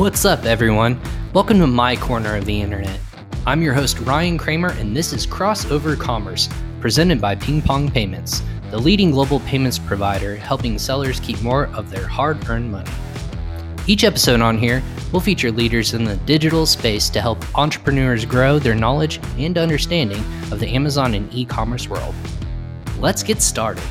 What's up, everyone? Welcome to my corner of the internet. I'm your host, Ryan Kramer, and this is Crossover Commerce, presented by Ping Pong Payments, the leading global payments provider helping sellers keep more of their hard earned money. Each episode on here will feature leaders in the digital space to help entrepreneurs grow their knowledge and understanding of the Amazon and e commerce world. Let's get started.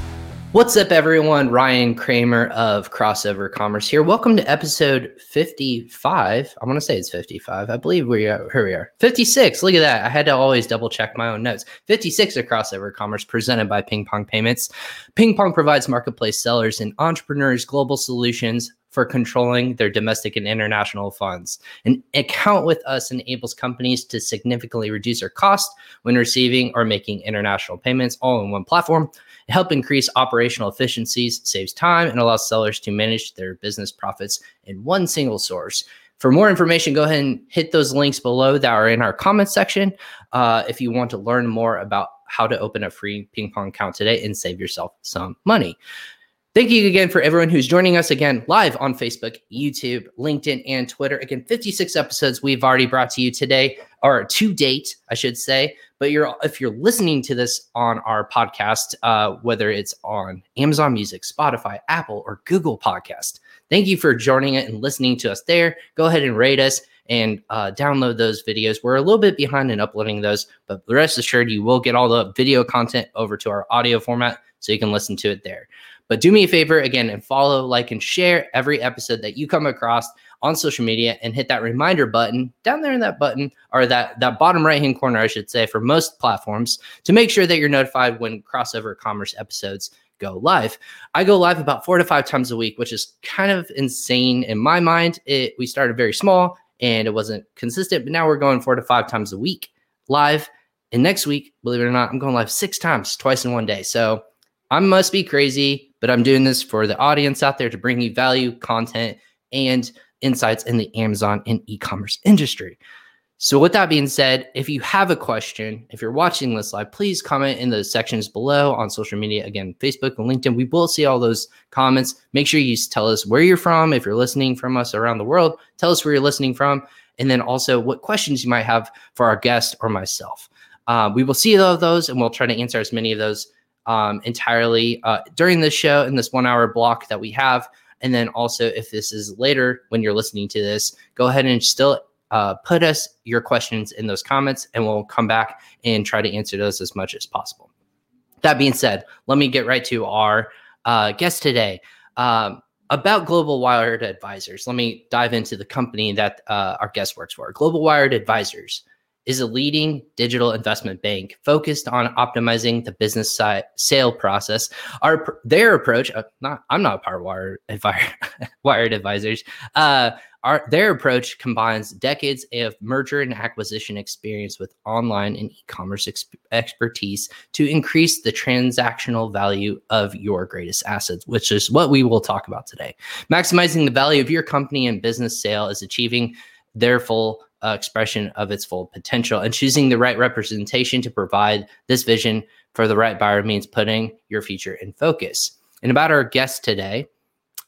What's up, everyone? Ryan Kramer of Crossover Commerce here. Welcome to episode 55. I want to say it's 55. I believe we are. Here we are. 56. Look at that. I had to always double check my own notes. 56 of Crossover Commerce presented by Ping Pong Payments. Ping Pong provides marketplace sellers and entrepreneurs global solutions for controlling their domestic and international funds. An account with us enables companies to significantly reduce their cost when receiving or making international payments all in one platform help increase operational efficiencies, saves time, and allows sellers to manage their business profits in one single source. For more information, go ahead and hit those links below that are in our comment section. Uh, if you want to learn more about how to open a free ping pong account today and save yourself some money. Thank you again for everyone who's joining us again live on Facebook, YouTube, LinkedIn, and Twitter. Again, 56 episodes we've already brought to you today, or to date, I should say. But you're if you're listening to this on our podcast, uh, whether it's on Amazon Music, Spotify, Apple, or Google Podcast, thank you for joining it and listening to us there. Go ahead and rate us and uh, download those videos. We're a little bit behind in uploading those, but rest assured, you will get all the video content over to our audio format so you can listen to it there. But do me a favor again and follow, like, and share every episode that you come across on social media and hit that reminder button down there in that button or that that bottom right hand corner, I should say, for most platforms to make sure that you're notified when crossover commerce episodes go live. I go live about four to five times a week, which is kind of insane in my mind. It we started very small and it wasn't consistent, but now we're going four to five times a week live. And next week, believe it or not, I'm going live six times, twice in one day. So I must be crazy, but I'm doing this for the audience out there to bring you value, content, and insights in the Amazon and e commerce industry. So, with that being said, if you have a question, if you're watching this live, please comment in the sections below on social media. Again, Facebook and LinkedIn. We will see all those comments. Make sure you tell us where you're from. If you're listening from us around the world, tell us where you're listening from. And then also what questions you might have for our guest or myself. Uh, we will see all of those and we'll try to answer as many of those um, entirely uh, during this show in this one hour block that we have. And then also, if this is later when you're listening to this, go ahead and still uh, put us your questions in those comments and we'll come back and try to answer those as much as possible. That being said, let me get right to our uh, guest today. Um, about Global Wired Advisors, let me dive into the company that uh, our guest works for. Global Wired Advisors is a leading digital investment bank focused on optimizing the business side sale process. Our their approach, uh, not I'm not a part of Wired, Wired Advisors. Uh, our, their approach combines decades of merger and acquisition experience with online and e-commerce ex- expertise to increase the transactional value of your greatest assets, which is what we will talk about today. Maximizing the value of your company and business sale is achieving their full uh, expression of its full potential. And choosing the right representation to provide this vision for the right buyer means putting your future in focus. And about our guest today,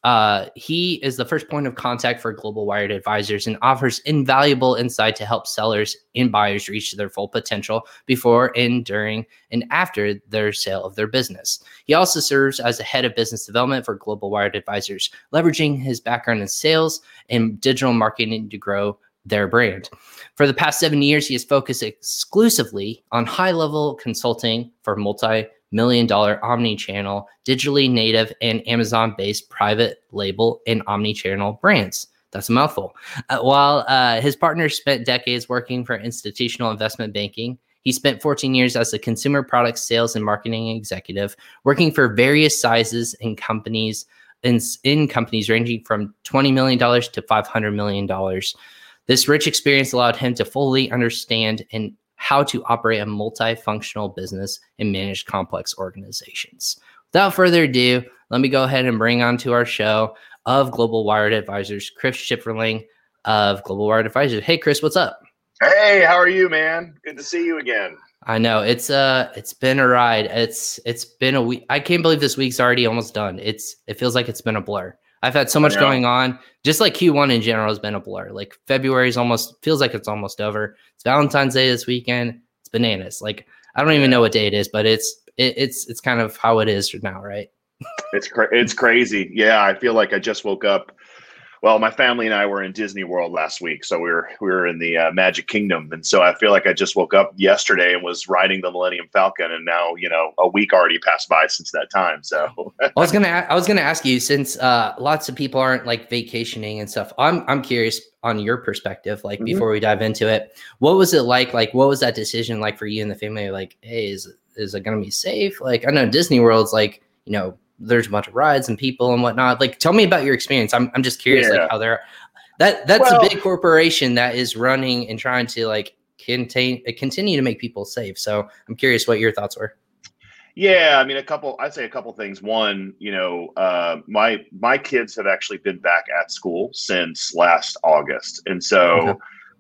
uh, he is the first point of contact for Global Wired Advisors and offers invaluable insight to help sellers and buyers reach their full potential before, and during, and after their sale of their business. He also serves as the head of business development for Global Wired Advisors, leveraging his background in sales and digital marketing to grow their brand. For the past seven years, he has focused exclusively on high level consulting for multi million dollar omni channel, digitally native, and Amazon based private label and omni channel brands. That's a mouthful. Uh, while uh, his partners spent decades working for institutional investment banking, he spent 14 years as a consumer product sales and marketing executive, working for various sizes and companies in, in companies ranging from $20 million to $500 million. This rich experience allowed him to fully understand and how to operate a multifunctional business and manage complex organizations. Without further ado, let me go ahead and bring on to our show of Global Wired Advisors, Chris Schifferling of Global Wired Advisors. Hey, Chris, what's up? Hey, how are you, man? Good to see you again. I know it's uh it's been a ride. It's it's been a week. I can't believe this week's already almost done. It's it feels like it's been a blur. I've had so much going on. Just like Q1 in general has been a blur. Like February is almost feels like it's almost over. It's Valentine's Day this weekend. It's bananas. Like I don't even know what day it is, but it's it, it's it's kind of how it is now, right? It's cra- it's crazy. Yeah, I feel like I just woke up well, my family and I were in Disney World last week, so we were we were in the uh, Magic Kingdom, and so I feel like I just woke up yesterday and was riding the Millennium Falcon, and now you know a week already passed by since that time. So I was gonna I was gonna ask you since uh, lots of people aren't like vacationing and stuff. I'm I'm curious on your perspective, like mm-hmm. before we dive into it, what was it like? Like, what was that decision like for you and the family? Like, hey, is is it gonna be safe? Like, I know Disney World's like you know there's a bunch of rides and people and whatnot. Like, tell me about your experience. I'm I'm just curious, yeah. like how they're that that's well, a big corporation that is running and trying to like contain continue to make people safe. So I'm curious what your thoughts were. Yeah, I mean, a couple. I'd say a couple things. One, you know, uh, my my kids have actually been back at school since last August, and so okay.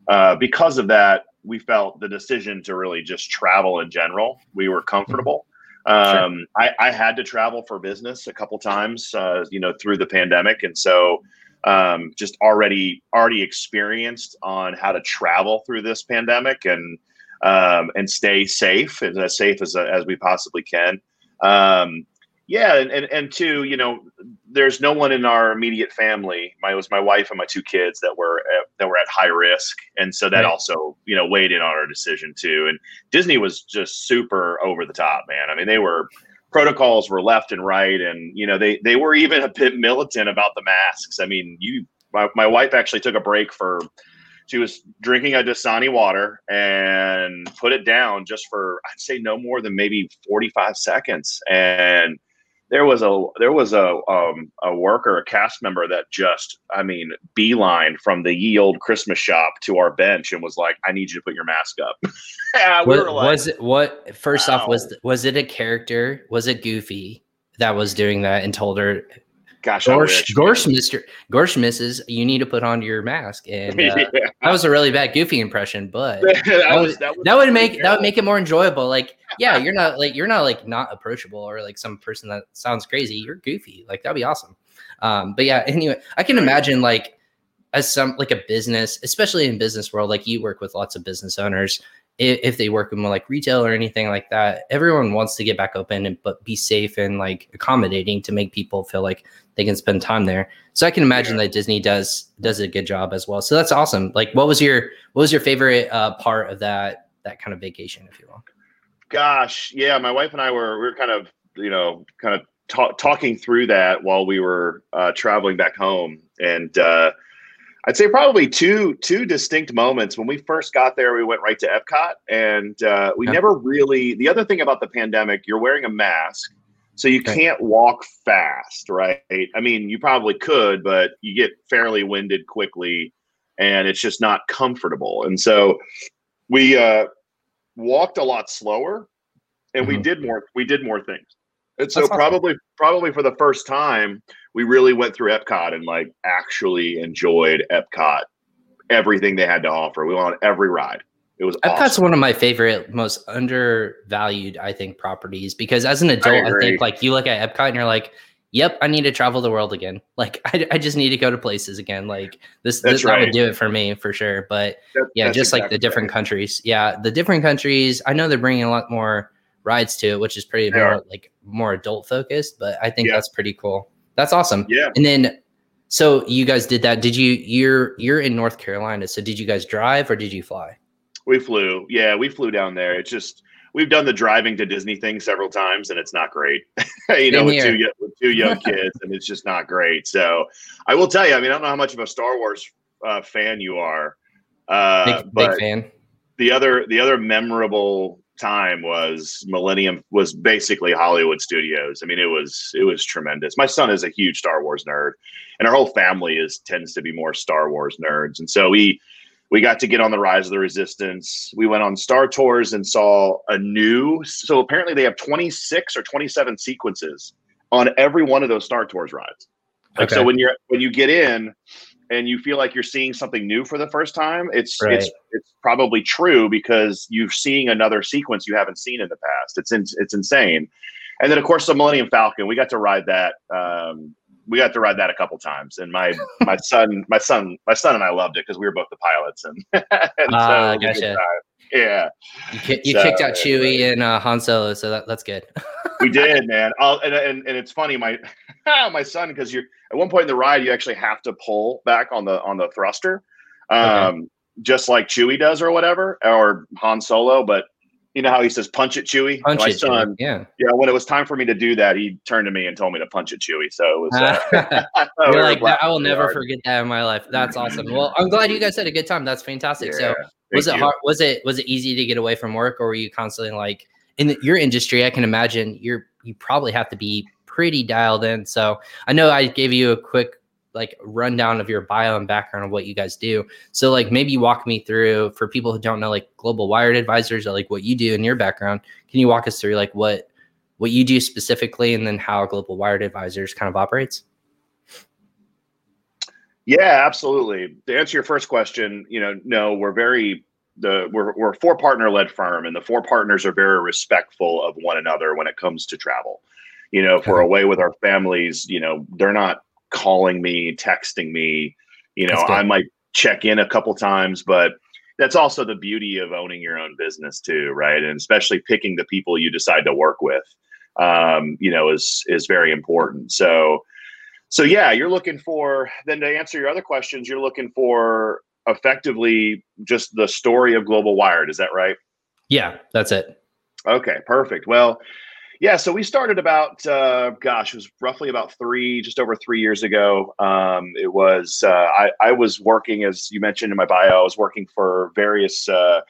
uh, because of that, we felt the decision to really just travel in general. We were comfortable. Um, sure. I, I, had to travel for business a couple times, uh, you know, through the pandemic, and so um, just already already experienced on how to travel through this pandemic and um, and stay safe and as safe as as we possibly can. Um, yeah, and, and and two, you know, there's no one in our immediate family. My it was my wife and my two kids that were at, that were at high risk, and so that right. also you know weighed in on our decision too. And Disney was just super over the top, man. I mean, they were protocols were left and right, and you know they they were even a bit militant about the masks. I mean, you my, my wife actually took a break for she was drinking a Dasani water and put it down just for I'd say no more than maybe 45 seconds and there was a there was a um, a worker, a cast member that just, I mean, beeline from the ye old Christmas shop to our bench and was like, "I need you to put your mask up." yeah, we like, was it what? First wow. off, was was it a character? Was it Goofy that was doing that and told her? Gosh, Gorsh, Gorsh, Mister Gorsh, misses. You need to put on your mask, and uh, yeah. that was a really bad Goofy impression. But that, that, was, that, that would make that would make it more enjoyable. Like, yeah, you're not like you're not like not approachable or like some person that sounds crazy. You're Goofy. Like that'd be awesome. Um, but yeah, anyway, I can imagine like as some like a business, especially in business world, like you work with lots of business owners if they work in more like retail or anything like that, everyone wants to get back open and but be safe and like accommodating to make people feel like they can spend time there. So I can imagine yeah. that Disney does does a good job as well. So that's awesome. Like, what was your what was your favorite uh, part of that that kind of vacation, if you will? Gosh, yeah, my wife and I were we were kind of you know kind of ta- talking through that while we were uh, traveling back home, and uh, I'd say probably two two distinct moments. When we first got there, we went right to Epcot, and uh, we yeah. never really. The other thing about the pandemic, you're wearing a mask, so you okay. can't walk fast, right? I mean, you probably could, but you get fairly winded quickly, and it's just not comfortable. And so we uh, walked a lot slower, and mm-hmm. we did more. We did more things. And so That's probably awesome. probably for the first time, we really went through Epcot and like actually enjoyed Epcot, everything they had to offer. We went on every ride. It was Epcot's awesome. one of my favorite, most undervalued, I think, properties because as an adult, I, I, think like you look at Epcot and you're like, yep, I need to travel the world again. Like I, I just need to go to places again. Like this, this right. would do it for me for sure. But yeah, just exactly like the different right. countries. Yeah, the different countries. I know they're bringing a lot more rides to it, which is pretty more like more adult focused. But I think yeah. that's pretty cool. That's awesome. Yeah. And then, so you guys did that. Did you? You're you're in North Carolina. So did you guys drive or did you fly? We flew. Yeah, we flew down there. It's just we've done the driving to Disney thing several times, and it's not great. you know, with two, with two young kids, and it's just not great. So I will tell you. I mean, I don't know how much of a Star Wars uh, fan you are, uh, big, but big fan. The other the other memorable time was Millennium was basically Hollywood Studios. I mean, it was it was tremendous. My son is a huge Star Wars nerd, and our whole family is tends to be more Star Wars nerds. And so we we got to get on the Rise of the Resistance. We went on Star Tours and saw a new. So apparently they have 26 or 27 sequences on every one of those Star Tours rides. Like okay. so when you're when you get in, and you feel like you're seeing something new for the first time, it's right. it's it's probably true because you're seeing another sequence you haven't seen in the past. It's in, it's insane. And then of course the Millennium Falcon, we got to ride that. Um, we got to ride that a couple times, and my my son, my son, my son and I loved it because we were both the pilots, and, and uh, so gotcha. Yeah, you, you so, kicked out Chewie and uh, Han Solo, so that, that's good. we did, man. I'll, and, and and it's funny, my my son, because you're at one point in the ride, you actually have to pull back on the on the thruster, um, okay. just like Chewie does or whatever, or Han Solo, but you know how he says punch it Chewie? Punch my it, son yeah. Yeah when it was time for me to do that he turned to me and told me to punch it Chewie. So it was uh, You're like i will never hard. forget that in my life. That's awesome. Well i'm glad you guys had a good time. That's fantastic. Yeah, so was it you. hard was it was it easy to get away from work or were you constantly like in the, your industry i can imagine you're you probably have to be pretty dialed in. So i know i gave you a quick like rundown of your bio and background of what you guys do. So like maybe walk me through for people who don't know like global wired advisors or like what you do in your background. Can you walk us through like what what you do specifically and then how global wired advisors kind of operates? Yeah, absolutely. To answer your first question, you know, no, we're very the we're we're a four partner led firm and the four partners are very respectful of one another when it comes to travel. You know, if we're away with our families, you know, they're not calling me, texting me. You know, I might check in a couple times, but that's also the beauty of owning your own business too, right? And especially picking the people you decide to work with, um, you know, is is very important. So, so yeah, you're looking for. Then to answer your other questions, you're looking for effectively just the story of Global Wired. Is that right? Yeah, that's it. Okay, perfect. Well, yeah, so we started about, uh, gosh, it was roughly about three, just over three years ago. Um, it was, uh, I, I, was working, as you mentioned in my bio, I was working for various uh,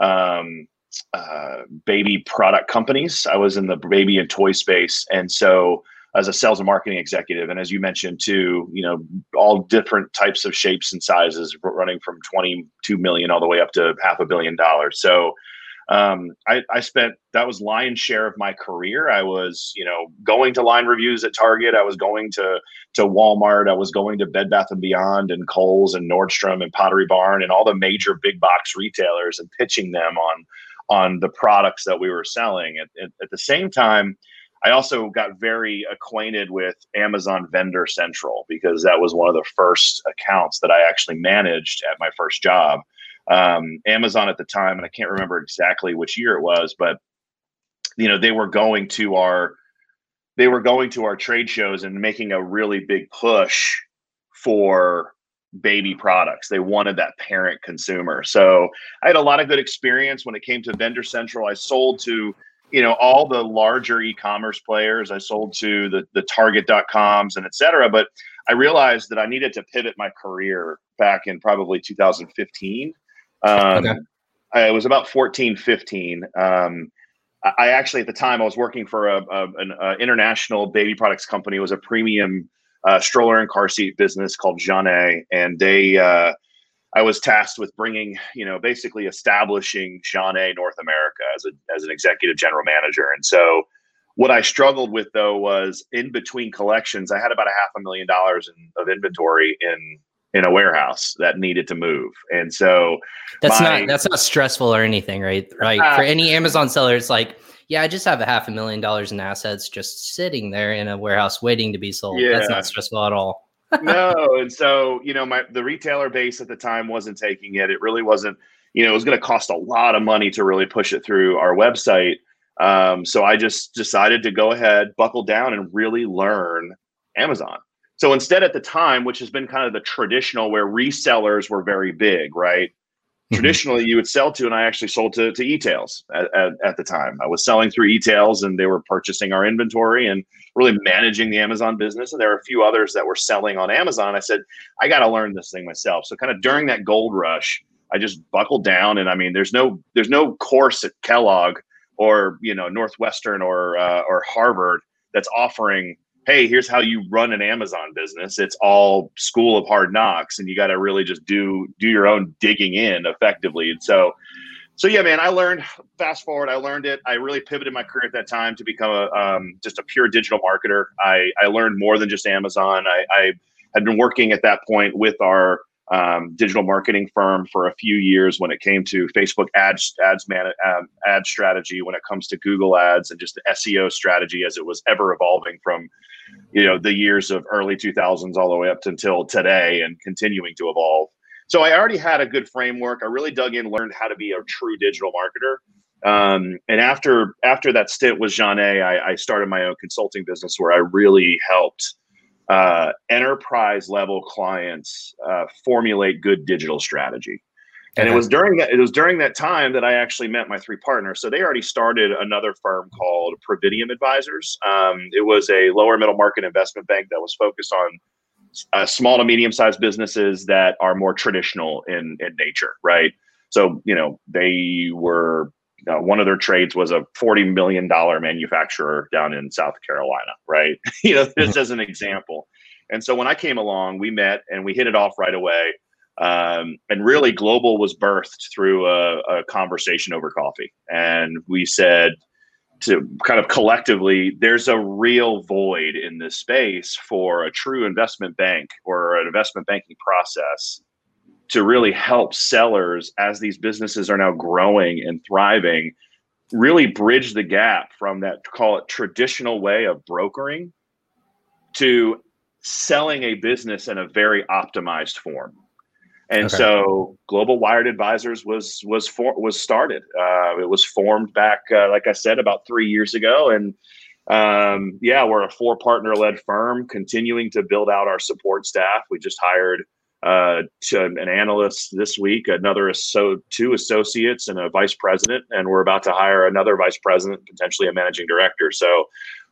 um, uh, baby product companies. I was in the baby and toy space. And so, as a sales and marketing executive, and as you mentioned too, you know, all different types of shapes and sizes, running from 22 million all the way up to half a billion dollars. So, um, I, I spent that was lion's share of my career. I was, you know, going to line reviews at Target. I was going to to Walmart. I was going to Bed Bath and Beyond and Kohl's and Nordstrom and Pottery Barn and all the major big box retailers and pitching them on on the products that we were selling. At, at, at the same time, I also got very acquainted with Amazon Vendor Central because that was one of the first accounts that I actually managed at my first job um, Amazon at the time, and I can't remember exactly which year it was, but you know they were going to our they were going to our trade shows and making a really big push for baby products. They wanted that parent consumer. So I had a lot of good experience when it came to Vendor Central. I sold to you know all the larger e-commerce players. I sold to the the Target.coms and et cetera. But I realized that I needed to pivot my career back in probably 2015 um, okay. I was about 14, 15. Um, I actually, at the time, I was working for a, a an a international baby products company. It was a premium uh, stroller and car seat business called Jeanne, and they. Uh, I was tasked with bringing, you know, basically establishing Jeanne North America as a as an executive general manager. And so, what I struggled with though was in between collections, I had about a half a million dollars in, of inventory in in a warehouse that needed to move. And so that's my, not that's not stressful or anything, right? Right. Uh, For any Amazon seller, it's like, yeah, I just have a half a million dollars in assets just sitting there in a warehouse waiting to be sold. Yeah. That's not stressful at all. no, and so you know, my the retailer base at the time wasn't taking it. It really wasn't. You know, it was going to cost a lot of money to really push it through our website. Um, so I just decided to go ahead, buckle down, and really learn Amazon. So instead, at the time, which has been kind of the traditional where resellers were very big, right? Mm-hmm. Traditionally, you would sell to, and I actually sold to, to eTailz at, at, at, the time. I was selling through eTailz and they were purchasing our inventory and really managing the Amazon business. And there were a few others that were selling on Amazon. I said, I got to learn this thing myself. So kind of during that gold rush, I just buckled down. And I mean, there's no, there's no course at Kellogg or, you know, Northwestern or, uh, or Harvard that's offering hey, here's how you run an Amazon business. It's all school of hard knocks, and you got to really just do do your own digging in effectively. And so, so yeah, man, I learned. Fast forward, I learned it. I really pivoted my career at that time to become a um, just a pure digital marketer. I I learned more than just Amazon. I, I had been working at that point with our um, digital marketing firm for a few years when it came to Facebook ads, ads man, um, ad strategy, when it comes to Google ads, and just the SEO strategy as it was ever evolving from you know the years of early 2000s all the way up to until today and continuing to evolve. So i already had a good framework. I really dug in learned how to be a true digital marketer. Um, and after after that stint with Jean I, I started my own consulting business where I really helped uh, enterprise level clients uh, formulate good digital strategy. And okay. it was during that it was during that time that I actually met my three partners. So they already started another firm called Providium Advisors. Um, it was a lower middle market investment bank that was focused on uh, small to medium sized businesses that are more traditional in in nature, right? So you know they were uh, one of their trades was a $40 million manufacturer down in South Carolina, right? you know, just mm-hmm. as an example. And so when I came along, we met and we hit it off right away. Um, and really, Global was birthed through a, a conversation over coffee. And we said, to kind of collectively, there's a real void in this space for a true investment bank or an investment banking process to really help sellers as these businesses are now growing and thriving really bridge the gap from that call it traditional way of brokering to selling a business in a very optimized form and okay. so global wired advisors was was for, was started uh, it was formed back uh, like i said about three years ago and um, yeah we're a four partner led firm continuing to build out our support staff we just hired uh, to an analyst this week, another so two associates and a vice president, and we're about to hire another vice president, potentially a managing director. So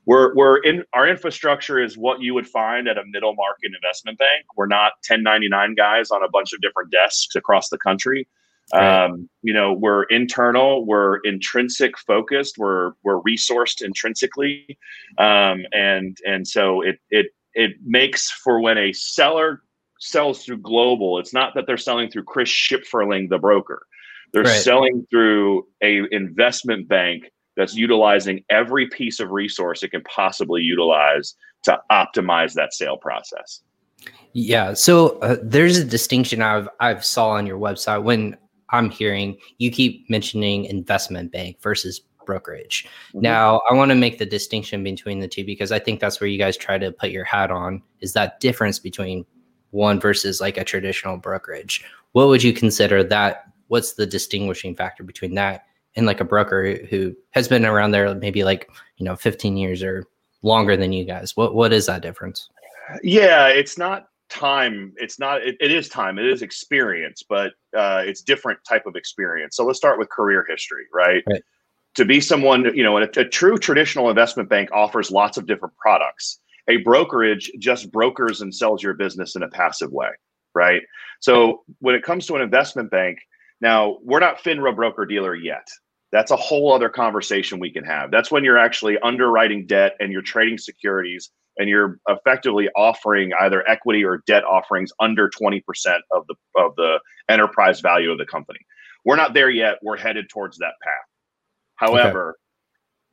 we're we're in our infrastructure is what you would find at a middle market investment bank. We're not 1099 guys on a bunch of different desks across the country. Right. Um, you know, we're internal, we're intrinsic focused, we're we're resourced intrinsically, um, and and so it it it makes for when a seller sells through global, it's not that they're selling through Chris Schifferling, the broker. They're right. selling through a investment bank that's utilizing every piece of resource it can possibly utilize to optimize that sale process. Yeah, so uh, there's a distinction I've I've saw on your website when I'm hearing you keep mentioning investment bank versus brokerage. Mm-hmm. Now, I want to make the distinction between the two because I think that's where you guys try to put your hat on is that difference between one versus like a traditional brokerage. What would you consider that? What's the distinguishing factor between that and like a broker who has been around there maybe like, you know, 15 years or longer than you guys? What what is that difference? Yeah, it's not time it's not it, it is time it is experience but uh, it's different type of experience so let's start with career history right, right. to be someone you know a, a true traditional investment bank offers lots of different products a brokerage just brokers and sells your business in a passive way, right? So when it comes to an investment bank, now we're not FINRA broker dealer yet. That's a whole other conversation we can have. That's when you're actually underwriting debt and you're trading securities and you're effectively offering either equity or debt offerings under 20% of the of the enterprise value of the company. We're not there yet. We're headed towards that path. However, okay.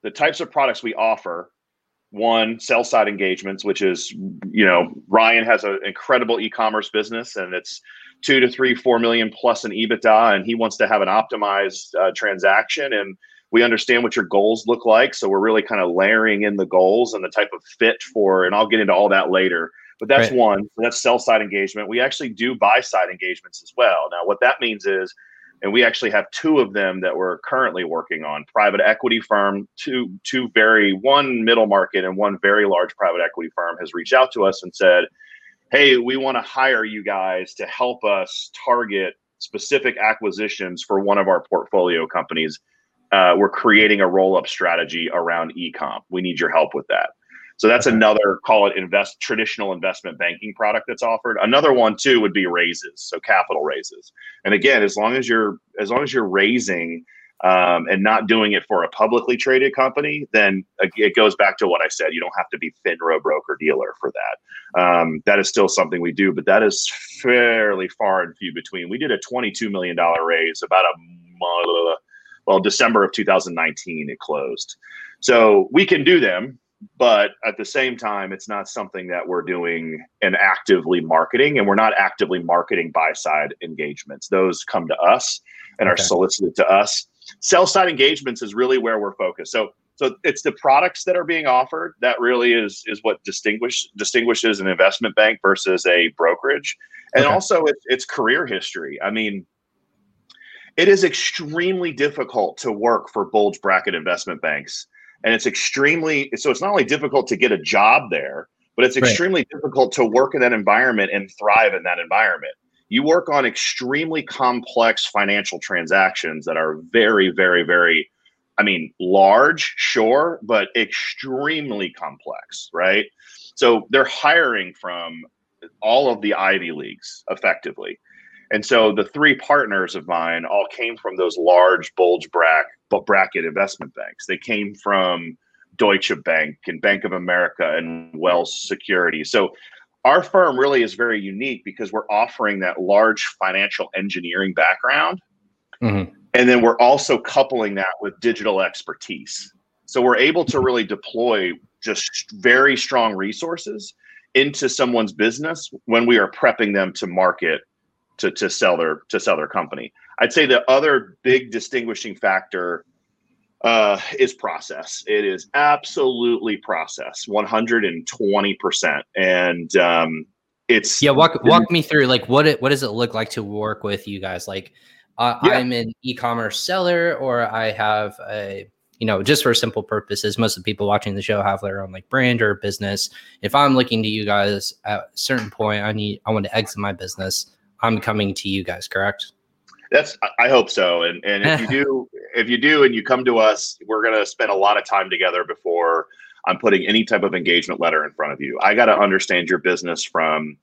the types of products we offer one sell side engagements which is you know ryan has an incredible e-commerce business and it's two to three four million plus an ebitda and he wants to have an optimized uh, transaction and we understand what your goals look like. So we're really kind of layering in the goals and the type of fit for and i'll get into all that later but that's right. one. That's sell side engagement. We actually do buy side engagements as well. Now what that means is and we actually have two of them that we're currently working on private equity firm two two very one middle market and one very large private equity firm has reached out to us and said hey we want to hire you guys to help us target specific acquisitions for one of our portfolio companies. Uh, we're creating a roll-up strategy around e-comp. We need your help with that so that's another call it invest traditional investment banking product that's offered. Another one too would be raises, so capital raises. And again, as long as you're as long as you're raising um, and not doing it for a publicly traded company, then it goes back to what I said. You don't have to be FINRA broker dealer for that. Um, that is still something we do, but that is fairly far and few between. We did a $22 million raise about a well, December of 2019, it closed. So we can do them but at the same time it's not something that we're doing and actively marketing and we're not actively marketing buy side engagements those come to us and okay. are solicited to us sell side engagements is really where we're focused so So it's the products that are being offered that really is is what distinguish distinguishes an investment bank versus a brokerage, and okay. also it's, it's career history. I mean, it is extremely difficult to work for bulge bracket investment banks, and it's extremely so. It's not only difficult to get a job there, but it's extremely right. difficult to work in that environment and thrive in that environment. You work on extremely complex financial transactions that are very, very, very I mean, large, sure, but extremely complex, right? So they're hiring from all of the Ivy Leagues effectively. And so the three partners of mine all came from those large bulge bracket investment banks. They came from Deutsche Bank and Bank of America and Wells Security. So our firm really is very unique because we're offering that large financial engineering background. Mm-hmm. And then we're also coupling that with digital expertise. So we're able to really deploy just very strong resources into someone's business when we are prepping them to market to, to sell their to sell their company. I'd say the other big distinguishing factor uh, is process. It is absolutely process, 120%. And um, it's yeah. Walk walk me through like what it what does it look like to work with you guys? Like uh, yeah. I'm an e-commerce seller, or I have a you know just for simple purposes. Most of the people watching the show have their own like brand or business. If I'm looking to you guys at a certain point, I need I want to exit my business. I'm coming to you guys, correct? That's I hope so. And and if you do if you do and you come to us, we're gonna spend a lot of time together before I'm putting any type of engagement letter in front of you. I got to understand your business from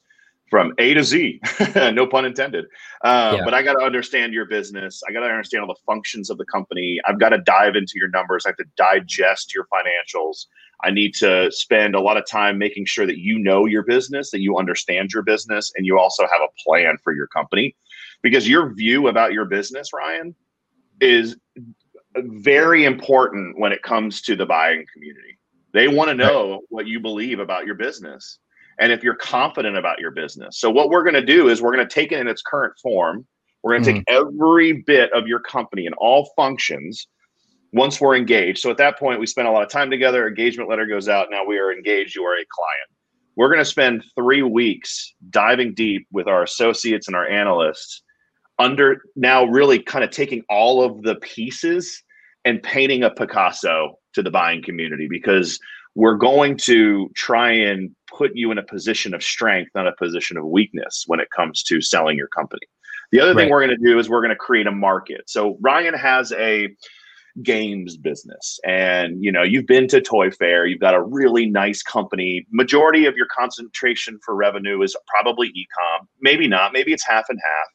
from A to Z, no pun intended. Uh, yeah. But I got to understand your business. I got to understand all the functions of the company. I've got to dive into your numbers. I have to digest your financials. I need to spend a lot of time making sure that you know your business, that you understand your business, and you also have a plan for your company. Because your view about your business, Ryan, is very important when it comes to the buying community. They want to know what you believe about your business and if you're confident about your business. So what we're going to do is we're going to take it in its current form. We're going to mm-hmm. take every bit of your company and all functions once we're engaged. So at that point, we spend a lot of time together. Engagement letter goes out. Now we are engaged. You are a client. We're going to spend three weeks diving deep with our associates and our analysts under now really kind of taking all of the pieces and painting a Picasso to the buying community because we're going to try and put you in a position of strength, not a position of weakness when it comes to selling your company. The other right. thing we're going to do is we're going to create a market. So Ryan has a games business. And you know you've been to toy fair you've got a really nice company. Majority of your concentration for revenue is probably e-com. Maybe not maybe it's half and half.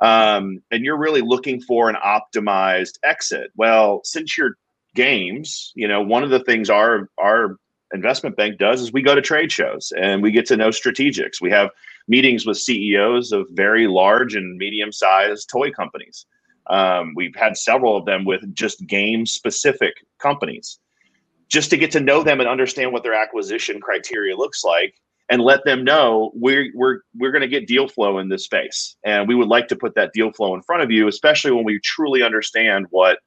Um, and you're really looking for an optimized exit. Well since you're games, you know, one of the things our our investment bank does is we go to trade shows and we get to know strategics. We have meetings with CEOs of very large and medium sized toy companies. Um, we've had several of them with just game specific companies just to get to know them and understand what their acquisition criteria looks like and let them know we're we're we're going to get deal flow in this space and we would like to put that deal flow in front of you especially when we truly understand what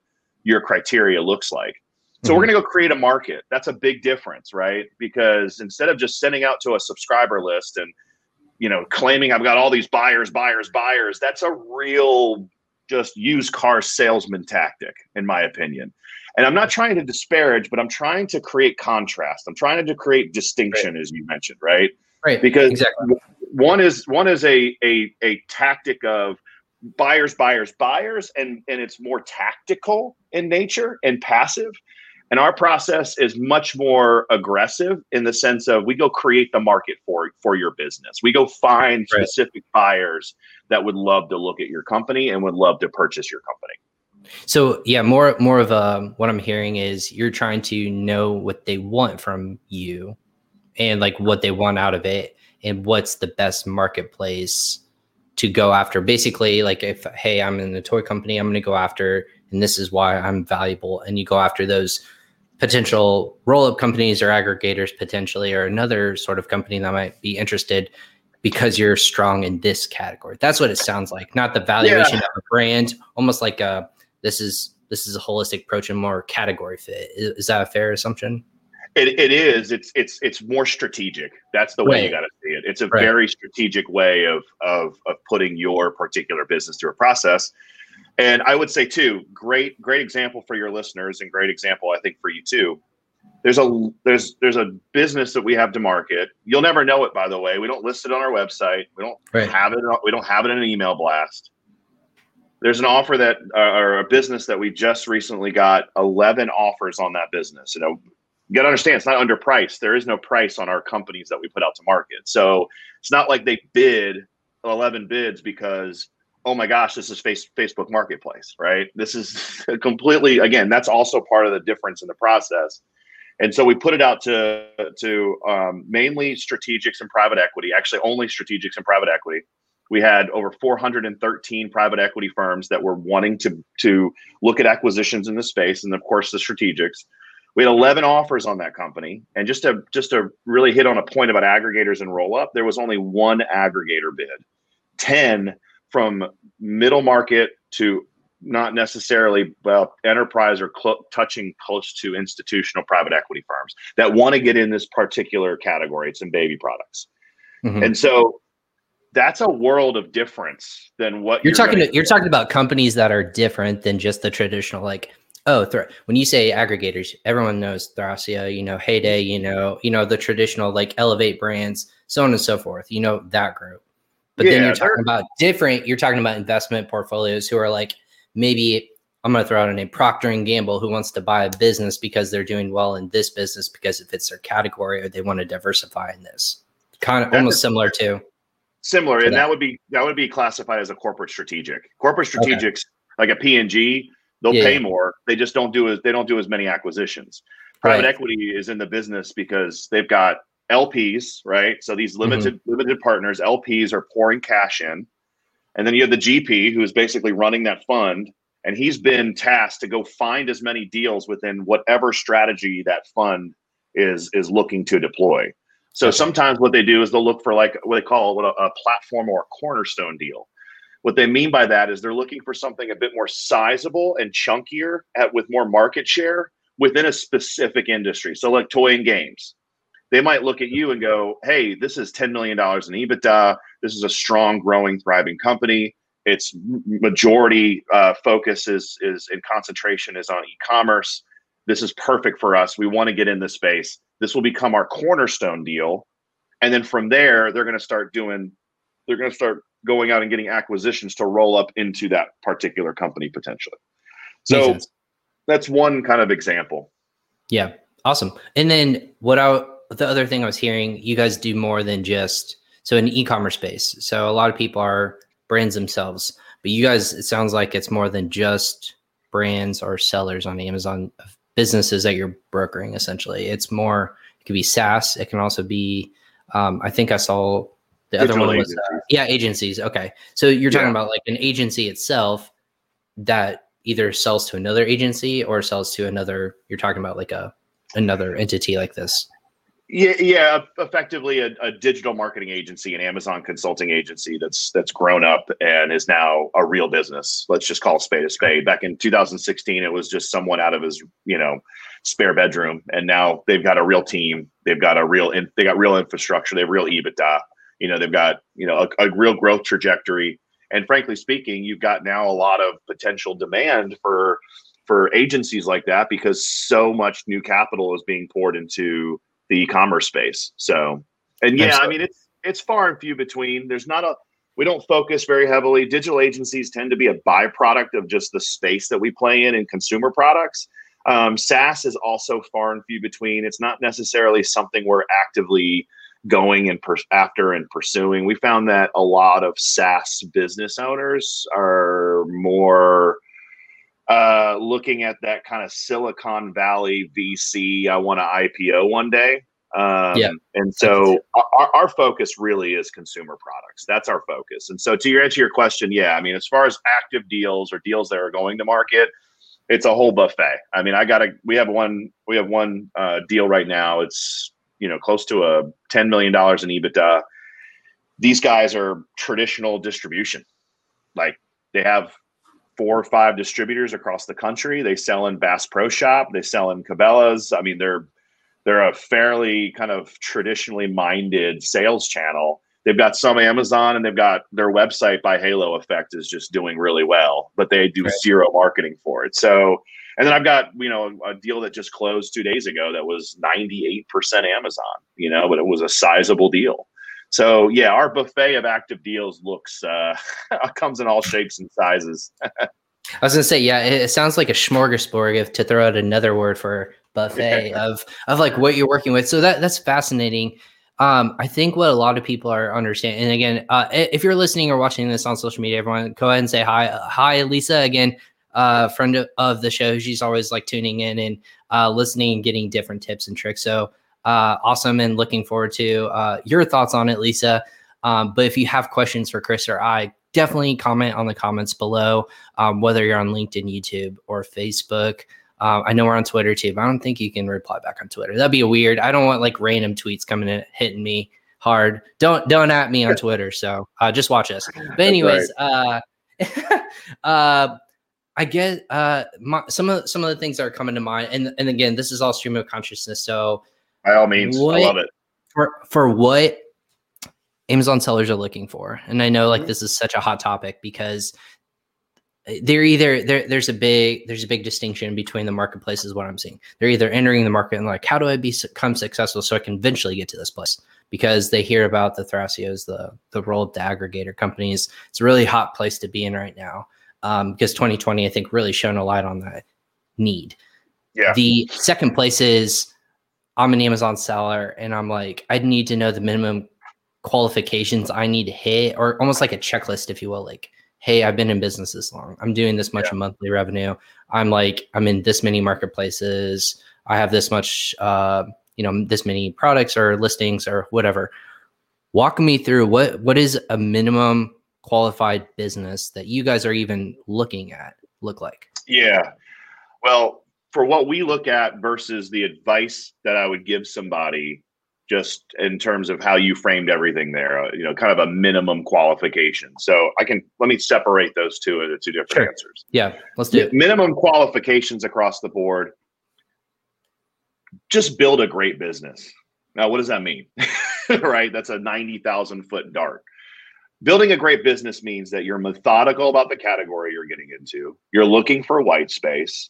your criteria looks like. So mm-hmm. we're going to go create a market. That's a big difference, right? Because instead of just sending out to a subscriber list and you know claiming I've got all these buyers, buyers, buyers, that's a real just used car salesman tactic, in my opinion. And I'm not trying to disparage, but I'm trying to create contrast. I'm trying to create distinction, right. as you mentioned, right? Right. Because exactly. one is one is a a a tactic of buyers, buyers, buyers, and and it's more tactical in nature and passive. And our process is much more aggressive in the sense of we go create the market for for your business. We go find right. specific buyers that would love to look at your company and would love to purchase your company. So yeah, more more of a what I'm hearing is you're trying to know what they want from you and like what they want out of it and what's the best marketplace to go after. Basically, like if hey, I'm in the toy company, I'm going to go after, and this is why I'm valuable. And you go after those potential roll-up companies or aggregators potentially, or another sort of company that might be interested because you're strong in this category. That's what it sounds like. Not the valuation yeah. of a brand, almost like a this is this is a holistic approach and more category fit. Is, is that a fair assumption? It, it is. It's it's it's more strategic. That's the way right. you got to see it. It's a right. very strategic way of of of putting your particular business through a process. And I would say too, great great example for your listeners, and great example I think for you too. There's a there's there's a business that we have to market. You'll never know it, by the way. We don't list it on our website. We don't right. have it. We don't have it in an email blast there's an offer that uh, or a business that we just recently got 11 offers on that business you know you got to understand it's not underpriced there is no price on our companies that we put out to market so it's not like they bid 11 bids because oh my gosh this is face, facebook marketplace right? This is completely again that's also part of the difference in the process. And so we put it out to to um, mainly strategics and private equity actually only strategics and private equity. We had over 413 private equity firms that were wanting to to look at acquisitions in the space and of course the strategics. We had 11 offers on that company. And just to just to really hit on a point about aggregators and roll up there was only one aggregator bid. 10 from middle market to not necessarily well enterprise or cl- touching close to institutional private equity firms that want to get in this particular category it's in baby products mm-hmm. and so that's a world of difference than what you're, you're talking. To, you're talking about companies that are different than just the traditional like. Oh, th- when you say aggregators, everyone knows Thrasio, you know, Heyday, you know, you know the traditional like Elevate brands, so on and so forth. You know that group, but yeah, then you're talking about different. You're talking about investment portfolios who are like maybe I'm going to throw out a name, Procter and Gamble, who wants to buy a business because they're doing well in this business because it fits their category or they want to diversify in this. Kind of almost similar to similar, and that. that. would be that would be classified as a corporate strategic. Corporate strategics, okay. like a P&G, they'll yeah, pay more. They just don't do as they don't do as many acquisitions. Private right. equity is in the business because they've got LPs, right? So these limited mm-hmm. limited partners, LPs are pouring cash in, and then you have the GP who is basically running that fund, and he's been tasked to go find as many deals within whatever strategy that fund is is looking to deploy. So sometimes what they do is they'll look for like what they call a, a platform or a cornerstone deal. What they mean by that is they're looking for something a bit more sizable and chunkier at with more market share within a specific industry. So like toy and games. They might look at you and go, "Hey, this is $10 million in EBITDA. This is a strong, growing, thriving company. Its majority uh, focus is is in concentration is on e-commerce. This is perfect for us. We want to get in this space this will become our cornerstone deal. And then from there, they're going to start doing, they're going to start going out and getting acquisitions to roll up into that particular company potentially. So that's one kind of example. Yeah. Awesome. And then what I, the other thing I was hearing, you guys do more than just, so in e-commerce space. So a lot of people are brands themselves, but you guys, it sounds like it's more than just brands or sellers on Amazon businesses that you're brokering essentially it's more it could be saas it can also be um, i think i saw the Digital other one was uh, yeah agencies okay so you're talking yeah. about like an agency itself that either sells to another agency or sells to another you're talking about like a another entity like this yeah, yeah, effectively a, a, digital marketing agency, an Amazon consulting agency that's that's grown up and is now a real business. Let's just call a spade a spade. Back in 2016, it was just someone out of his you know spare bedroom, and now they've got a real team. They've got a real in, they got real infrastructure. They have real EBITDA. You know, they've got you know a, a real growth trajectory. And frankly speaking, you've got now a lot of potential demand for for agencies like that because so much new capital is being poured into the e-commerce space. So, and yeah, Absolutely. I mean it's it's far and few between. There's not a we don't focus very heavily. Digital agencies tend to be a byproduct of just the space that we play in in consumer products. Um, SaaS is also far and few between. It's not necessarily something we're actively going and per- after and pursuing. We found that a lot of SaaS business owners are more uh, looking at that kind of Silicon Valley VC. I want to IPO one day. Um, yeah. And so our, our focus really is consumer products. That's our focus. And so to your answer your question, yeah, I mean, as far as active deals or deals that are going to market, it's a whole buffet. I mean, I got to, we have one, we have one uh, deal right now. It's, you know, close to a $10 million in EBITDA. These guys are traditional distribution. Like they have four or five distributors across the country. They sell in Bass Pro Shop. They sell in Cabela's. I mean, they're they're a fairly kind of traditionally minded sales channel. They've got some Amazon and they've got their website by Halo Effect is just doing really well, but they do right. zero marketing for it. So, and then I've got, you know, a deal that just closed two days ago that was 98% Amazon, you know, but it was a sizable deal. So yeah, our buffet of active deals looks uh, comes in all shapes and sizes. I was gonna say, yeah, it, it, sounds like a smorgasbord. If to throw out another word for buffet of of like what you're working with, so that that's fascinating. Um, I think what a lot of people are understanding, and again, uh, if you're listening or watching this on social media, everyone go ahead and say hi. Uh, hi, Lisa. Again, uh, friend of, of the show. She's always like tuning in and uh, listening and getting different tips and tricks. So uh, awesome and looking forward to uh, your thoughts on it, Lisa. Um, but if you have questions for Chris or I, definitely comment on the comments below, um, whether you're on LinkedIn, YouTube, or Facebook. Um, I know we're on Twitter too, but I don't think you can reply back on Twitter. That'd be weird. I don't want like random tweets coming in hitting me hard. Don't don't at me on Twitter. So uh, just watch us. But anyways, right. uh, uh, I get uh, my, some of some of the things that are coming to mind, and and again, this is all stream of consciousness. So by all means. What, I love it. For for what Amazon sellers are looking for. And I know like mm-hmm. this is such a hot topic because they're either there there's a big there's a big distinction between the marketplaces what i'm seeing they're either entering the market and like how do i become successful so i can eventually get to this place because they hear about the thrasios the the role of the aggregator companies it's a really hot place to be in right now um, because 2020 i think really shone a light on that need yeah the second place is I'm an Amazon seller and I'm like, I need to know the minimum qualifications I need to hit, or almost like a checklist, if you will. Like, hey, I've been in business this long. I'm doing this much yeah. monthly revenue. I'm like, I'm in this many marketplaces. I have this much, uh, you know, this many products or listings or whatever. Walk me through what what is a minimum qualified business that you guys are even looking at look like? Yeah. Well, for what we look at versus the advice that I would give somebody just in terms of how you framed everything there, uh, you know, kind of a minimum qualification. So I can let me separate those two into two different sure. answers. Yeah, let's do it. Minimum qualifications across the board. Just build a great business. Now, what does that mean? right? That's a 90,000 foot dart. Building a great business means that you're methodical about the category you're getting into. You're looking for white space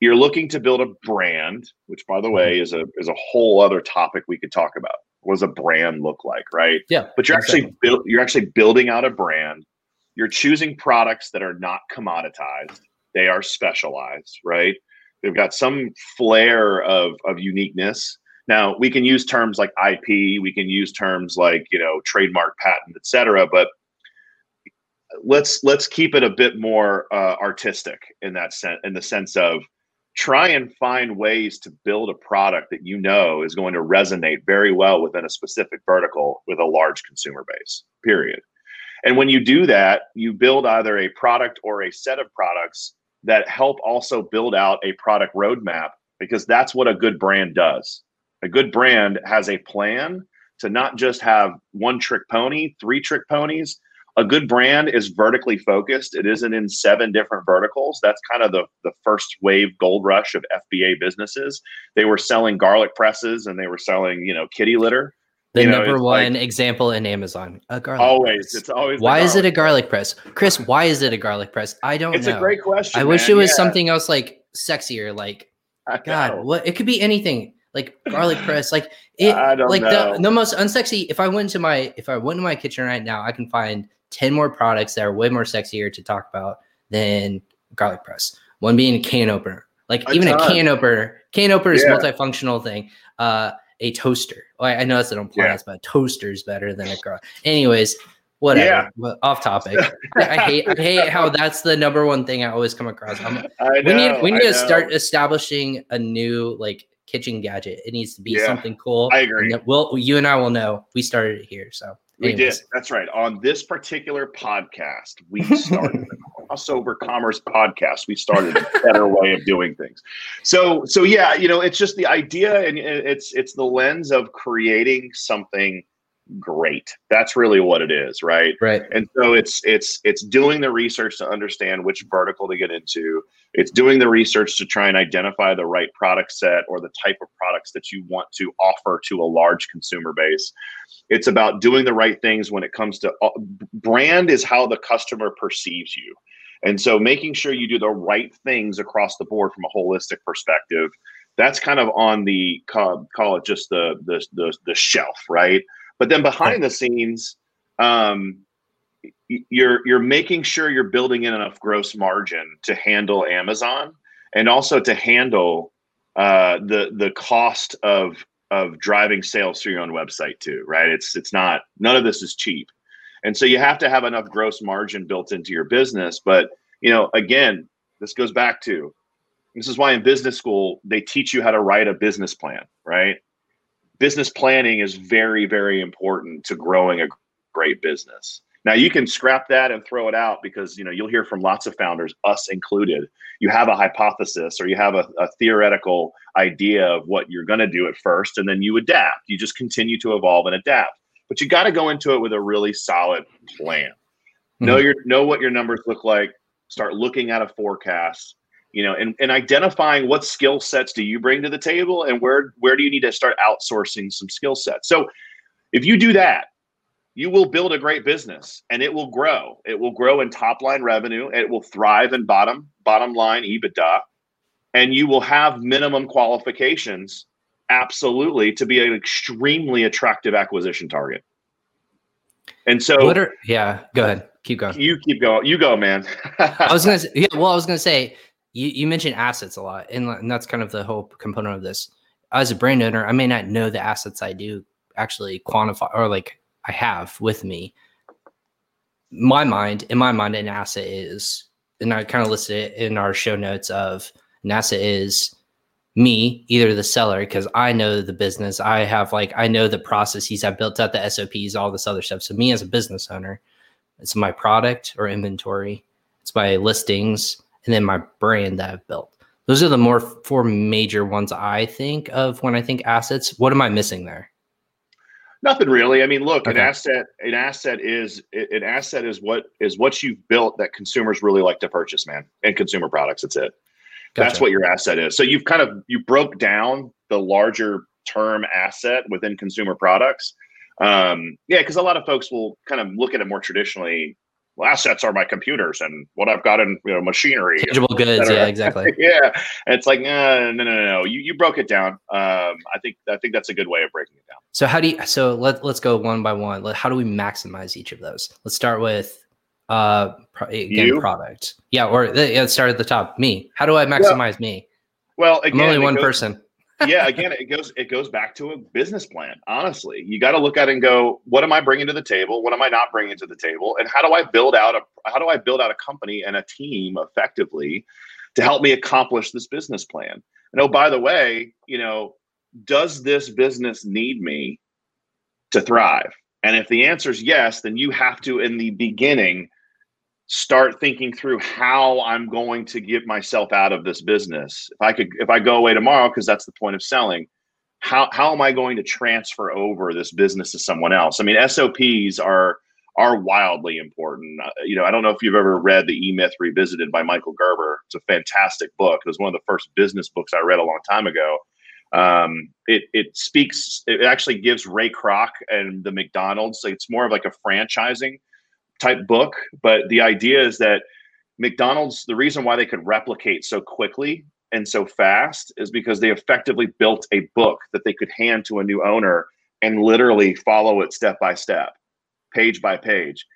you're looking to build a brand, which by the way mm-hmm. is a is a whole other topic we could talk about. What does a brand look like, right? Yeah. But you're actually build, you're actually building out a brand. You're choosing products that are not commoditized. They are specialized, right? They've got some flair of of uniqueness. Now we can use terms like IP, we can use terms like you know trademark, patent, etc. But let's let's keep it a bit more uh, artistic in that sense, in the sense of try and find ways to build a product that you know is going to resonate very well within a specific vertical with a large consumer base period. And when you do that you build either a product or a set of products that help also build out a product roadmap because that's what a good brand does. A good brand has a plan to not just have one trick pony three trick ponies a good brand is vertically focused. It isn't in seven different verticals. That's kind of the, the first wave gold rush of FBA businesses. They were selling garlic presses and they were selling, you know, kitty litter. The you number know, one like, example in Amazon. A garlic always. Press. It's always why is it a garlic press? Chris, why is it a garlic press? I don't it's know. It's a great question. I man. wish it was yeah. something else like sexier, like God, what it could be anything like garlic press like it like know. the, the most unsexy if i went to my if i went to my kitchen right now i can find 10 more products that are way more sexier to talk about than garlic press. One being a can opener. Like a even ton. a can opener, can opener is yeah. multifunctional thing. Uh, a toaster. Oh, I, I know that's an appliance, yeah. but a toaster is better than a garlic. Anyways, whatever. Yeah. Off topic. I hate I hate how that's the number one thing I always come across. Know, we need we need to start establishing a new like kitchen gadget. It needs to be yeah, something cool. I agree. And we'll you and I will know we started it here. So we did. That's right. On this particular podcast, we started the crossover commerce podcast. We started a better way of doing things. So, so yeah, you know, it's just the idea, and it's it's the lens of creating something great. That's really what it is, right? Right. And so it's it's it's doing the research to understand which vertical to get into. It's doing the research to try and identify the right product set or the type of products that you want to offer to a large consumer base. It's about doing the right things when it comes to uh, brand is how the customer perceives you. And so making sure you do the right things across the board from a holistic perspective, that's kind of on the call, call it just the, the the the shelf, right? But then behind the scenes, um, you're you're making sure you're building in enough gross margin to handle Amazon and also to handle uh, the the cost of of driving sales through your own website too, right? It's it's not none of this is cheap, and so you have to have enough gross margin built into your business. But you know, again, this goes back to this is why in business school they teach you how to write a business plan, right? Business planning is very very important to growing a great business. Now you can scrap that and throw it out because you know you'll hear from lots of founders, us included. You have a hypothesis or you have a, a theoretical idea of what you're going to do at first, and then you adapt. You just continue to evolve and adapt. But you got to go into it with a really solid plan. Mm-hmm. Know your know what your numbers look like. Start looking at a forecast. You know, and, and identifying what skill sets do you bring to the table, and where where do you need to start outsourcing some skill sets. So, if you do that, you will build a great business and it will grow. It will grow in top line revenue. It will thrive in bottom bottom line EBITDA, and you will have minimum qualifications absolutely to be an extremely attractive acquisition target. And so, what are yeah? Go ahead, keep going. You keep going. You go, man. I was gonna say, yeah. Well, I was gonna say you you mentioned assets a lot, and, and that's kind of the whole component of this. As a brand owner, I may not know the assets I do actually quantify or like I have with me. My mind, in my mind, an asset is, and I kind of listed it in our show notes of asset is me, either the seller, because I know the business. I have like I know the processes. I've built out the SOPs, all this other stuff. So me as a business owner, it's my product or inventory, it's my listings, and then my brand that I've built. Those are the more four major ones I think of when I think assets. What am I missing there? Nothing really. I mean, look, okay. an asset, an asset is an asset is what is what you've built that consumers really like to purchase, man. And consumer products, that's it. Gotcha. That's what your asset is. So you've kind of you broke down the larger term asset within consumer products. Um, yeah, because a lot of folks will kind of look at it more traditionally well, assets are my computers and what I've got in you know machinery. Tangible goods, yeah, exactly. yeah, and it's like no, no, no, no. You you broke it down. Um, I think I think that's a good way of breaking it down. So how do you? So let let's go one by one. How do we maximize each of those? Let's start with uh again you? product. Yeah, or yeah, let's start at the top. Me. How do I maximize me? Well, again, I'm only one goes, person yeah, again, it goes it goes back to a business plan. Honestly, you got to look at it and go, what am I bringing to the table? What am I not bringing to the table? And how do I build out a how do I build out a company and a team effectively to help me accomplish this business plan? And oh, by the way, you know, does this business need me to thrive? And if the answer is yes, then you have to in the beginning start thinking through how I'm going to get myself out of this business. If I could, if I go away tomorrow, because that's the point of selling, how how am I going to transfer over this business to someone else? I mean, SOPs are are wildly important. Uh, you know, I don't know if you've ever read the E Myth Revisited by Michael Gerber. It's a fantastic book. It was one of the first business books I read a long time ago. Um, it it speaks. It actually gives Ray Kroc and the McDonald's. It's more of like a franchising type book. But the idea is that McDonald's, the reason why they could replicate so quickly and so fast is because they effectively built a book that they could hand to a new owner and literally follow it step by step, page by page.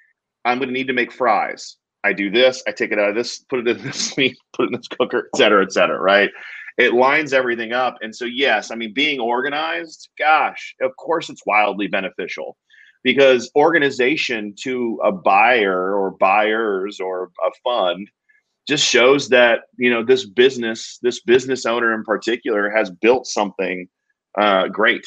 I'm going to need to make fries. I do this, I take it out of this, put it in this meat, put it in this cooker, et cetera, et cetera, right? It lines everything up. And so, yes, I mean, being organized, gosh, of course, it's wildly beneficial because organization to a buyer or buyers or a fund just shows that you know this business this business owner in particular has built something uh, great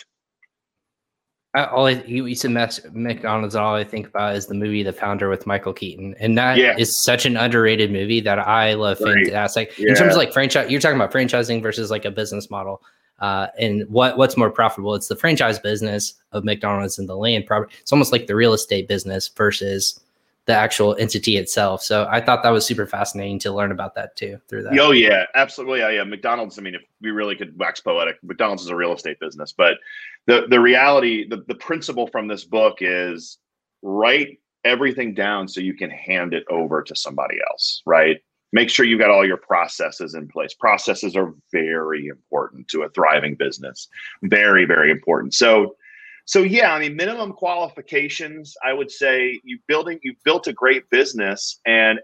all I, you said McDonald's. All I think about is the movie The Founder with Michael Keaton, and that yeah. is such an underrated movie that I love. Right. Fantastic yeah. in terms of like franchise. You're talking about franchising versus like a business model. Uh, and what what's more profitable? It's the franchise business of McDonald's and the land property. It's almost like the real estate business versus the actual entity itself. So I thought that was super fascinating to learn about that too through that. Oh yeah, absolutely. Yeah, yeah. McDonald's. I mean, if we really could wax poetic, McDonald's is a real estate business. But the the reality, the the principle from this book is write everything down so you can hand it over to somebody else. Right. Make sure you've got all your processes in place. Processes are very important to a thriving business. Very, very important. So so yeah, I mean, minimum qualifications. I would say you building you've built a great business, and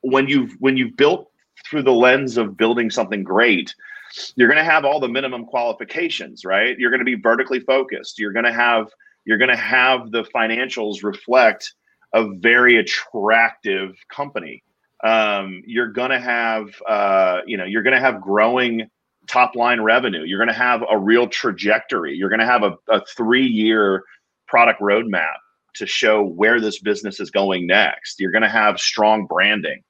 when you've when you've built through the lens of building something great, you're going to have all the minimum qualifications, right? You're going to be vertically focused. You're going to have you're going to have the financials reflect a very attractive company. Um, you're going to have uh, you know you're going to have growing top line revenue. You're going to have a real trajectory. You're going to have a, a three year product roadmap to show where this business is going next. You're going to have strong branding.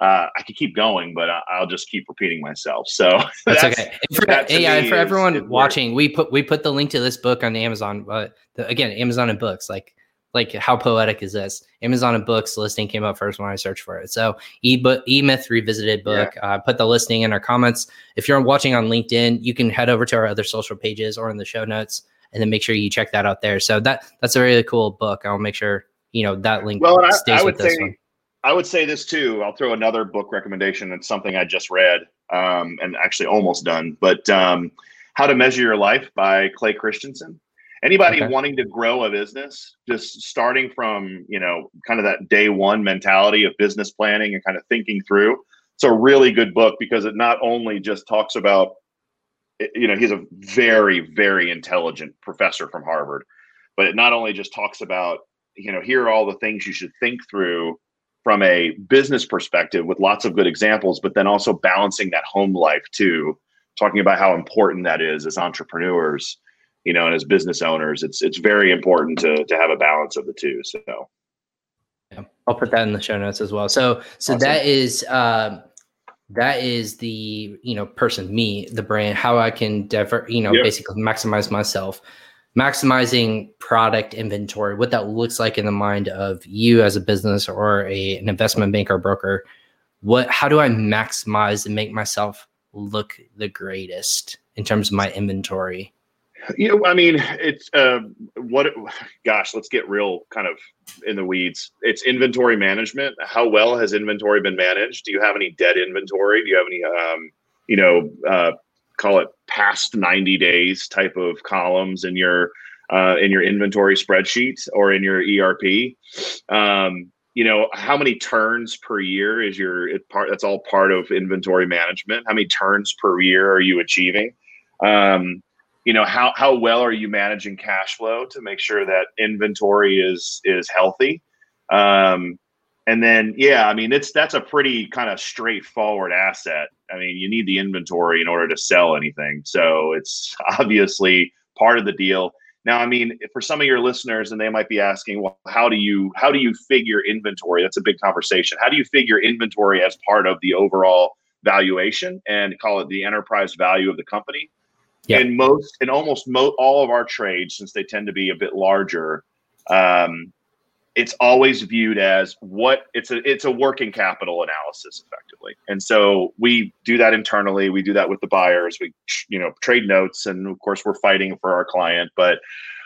Uh, I could keep going, but I, will just keep repeating myself. So that's, that's okay. For, that yeah, for everyone watching, we put we put the link to this book on Amazon. But the, again, Amazon and books. Like like how poetic is this? Amazon and books listing came up first when I searched for it. So e-book, e-myth revisited book. Yeah. Uh, put the listing in our comments. If you're watching on LinkedIn, you can head over to our other social pages or in the show notes, and then make sure you check that out there. So that that's a really cool book. I'll make sure you know that link well, stays I, I with this say, one. I would say this too. I'll throw another book recommendation. It's something I just read um, and actually almost done. But um, How to Measure Your Life by Clay Christensen anybody okay. wanting to grow a business just starting from you know kind of that day one mentality of business planning and kind of thinking through it's a really good book because it not only just talks about eh, you know he's a very very intelligent professor from harvard but it not only just talks about you know here are all the things you should think through from a business perspective with lots of good examples but then also balancing that home life too talking about how important that is as entrepreneurs you know, and as business owners, it's it's very important to to have a balance of the two. So yeah, I'll put that in the show notes as well. So so awesome. that is um that is the you know person me the brand how i can diver you know yep. basically maximize myself maximizing product inventory what that looks like in the mind of you as a business or a, an investment banker broker what how do i maximize and make myself look the greatest in terms of my inventory you know, I mean, it's uh, what. Gosh, let's get real, kind of in the weeds. It's inventory management. How well has inventory been managed? Do you have any dead inventory? Do you have any, um, you know, uh, call it past ninety days type of columns in your uh, in your inventory spreadsheet or in your ERP? Um, you know, how many turns per year is your it part? That's all part of inventory management. How many turns per year are you achieving? Um, you know how how well are you managing cash flow to make sure that inventory is is healthy? Um, and then yeah i mean it's that's a pretty kind of straightforward asset. I mean you need the inventory in order to sell anything. So it's obviously part of the deal. Now i mean for some of your listeners and they might be asking well how do you how do you figure inventory? That's a big conversation. How do you figure inventory as part of the overall valuation and call it the enterprise value of the company yeah. in most in almost mo- all of our trades since they tend to be a bit larger um, it's always viewed as what it's a it's a working capital analysis effectively and so we do that internally we do that with the buyers we you know trade notes and of course we're fighting for our client but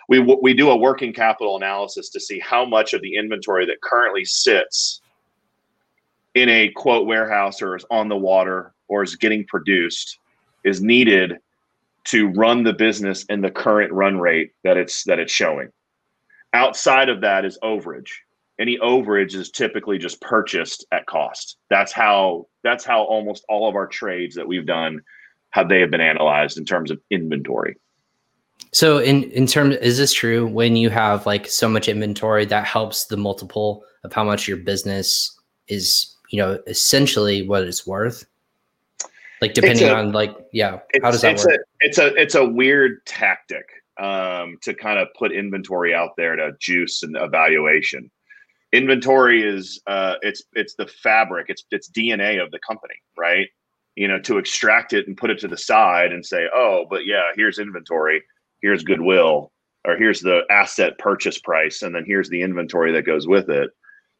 we we do a working capital analysis to see how much of the inventory that currently sits in a quote warehouse or is on the water or is getting produced is needed to run the business in the current run rate that it's that it's showing. Outside of that is overage. Any overage is typically just purchased at cost. That's how that's how almost all of our trades that we've done how they have been analyzed in terms of inventory. So in in terms is this true when you have like so much inventory that helps the multiple of how much your business is, you know, essentially what it's worth? Like depending a, on like yeah, how does that it's work? A, it's a it's a weird tactic um, to kind of put inventory out there to juice and evaluation. Inventory is uh, it's it's the fabric, it's it's DNA of the company, right? you know, to extract it and put it to the side and say, oh, but yeah, here's inventory, here's goodwill, or here's the asset purchase price, and then here's the inventory that goes with it.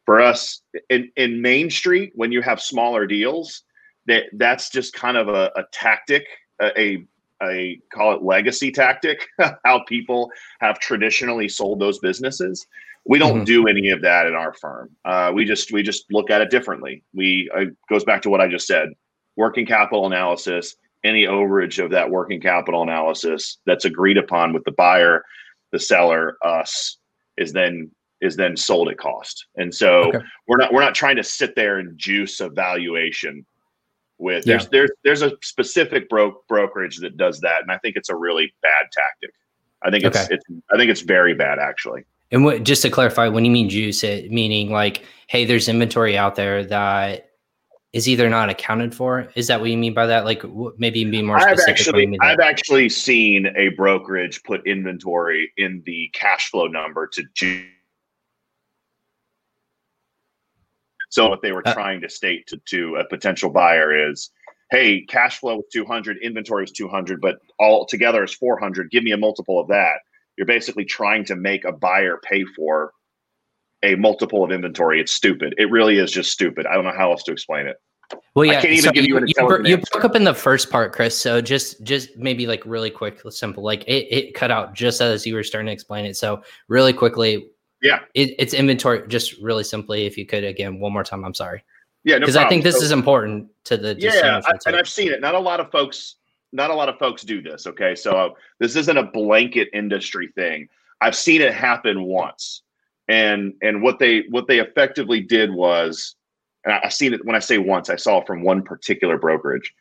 For us in, in Main Street, when you have smaller deals, that that's just kind of a, a tactic, a, a call it legacy tactic, how people have traditionally sold those businesses. We don't mm-hmm. do any of that in our firm. Uh, we just we just look at it differently. We uh, goes back to what I just said: working capital analysis. Any overage of that working capital analysis that's agreed upon with the buyer, the seller, us, is then is then sold at cost. And so okay. we're not we're not trying to sit there and juice a valuation with yeah. there's there's there's a specific bro- brokerage that does that and I think it's a really bad tactic. I think it's okay. it's I think it's very bad actually. And what, just to clarify, when you mean juice it, meaning like, hey, there's inventory out there that is either not accounted for. Is that what you mean by that? Like, maybe be more specific. I've actually, I've actually seen a brokerage put inventory in the cash flow number to juice. So what they were uh, trying to state to, to a potential buyer is, hey, cash flow is 200, inventory is 200, but all together is 400. Give me a multiple of that you're basically trying to make a buyer pay for a multiple of inventory. It's stupid. It really is just stupid. I don't know how else to explain it. Well, yeah, I can't even so give you, you an you, you broke up in the first part, Chris. So just just maybe like really quick, simple. Like it, it cut out just as you were starting to explain it. So really quickly, yeah, it, it's inventory. Just really simply, if you could again one more time. I'm sorry. Yeah, because no I think this so, is important to the yeah, I, and I've seen it. Not a lot of folks not a lot of folks do this. Okay, so this isn't a blanket industry thing. I've seen it happen once, and and what they what they effectively did was, and I, have seen it when I say once, I saw it from one particular brokerage.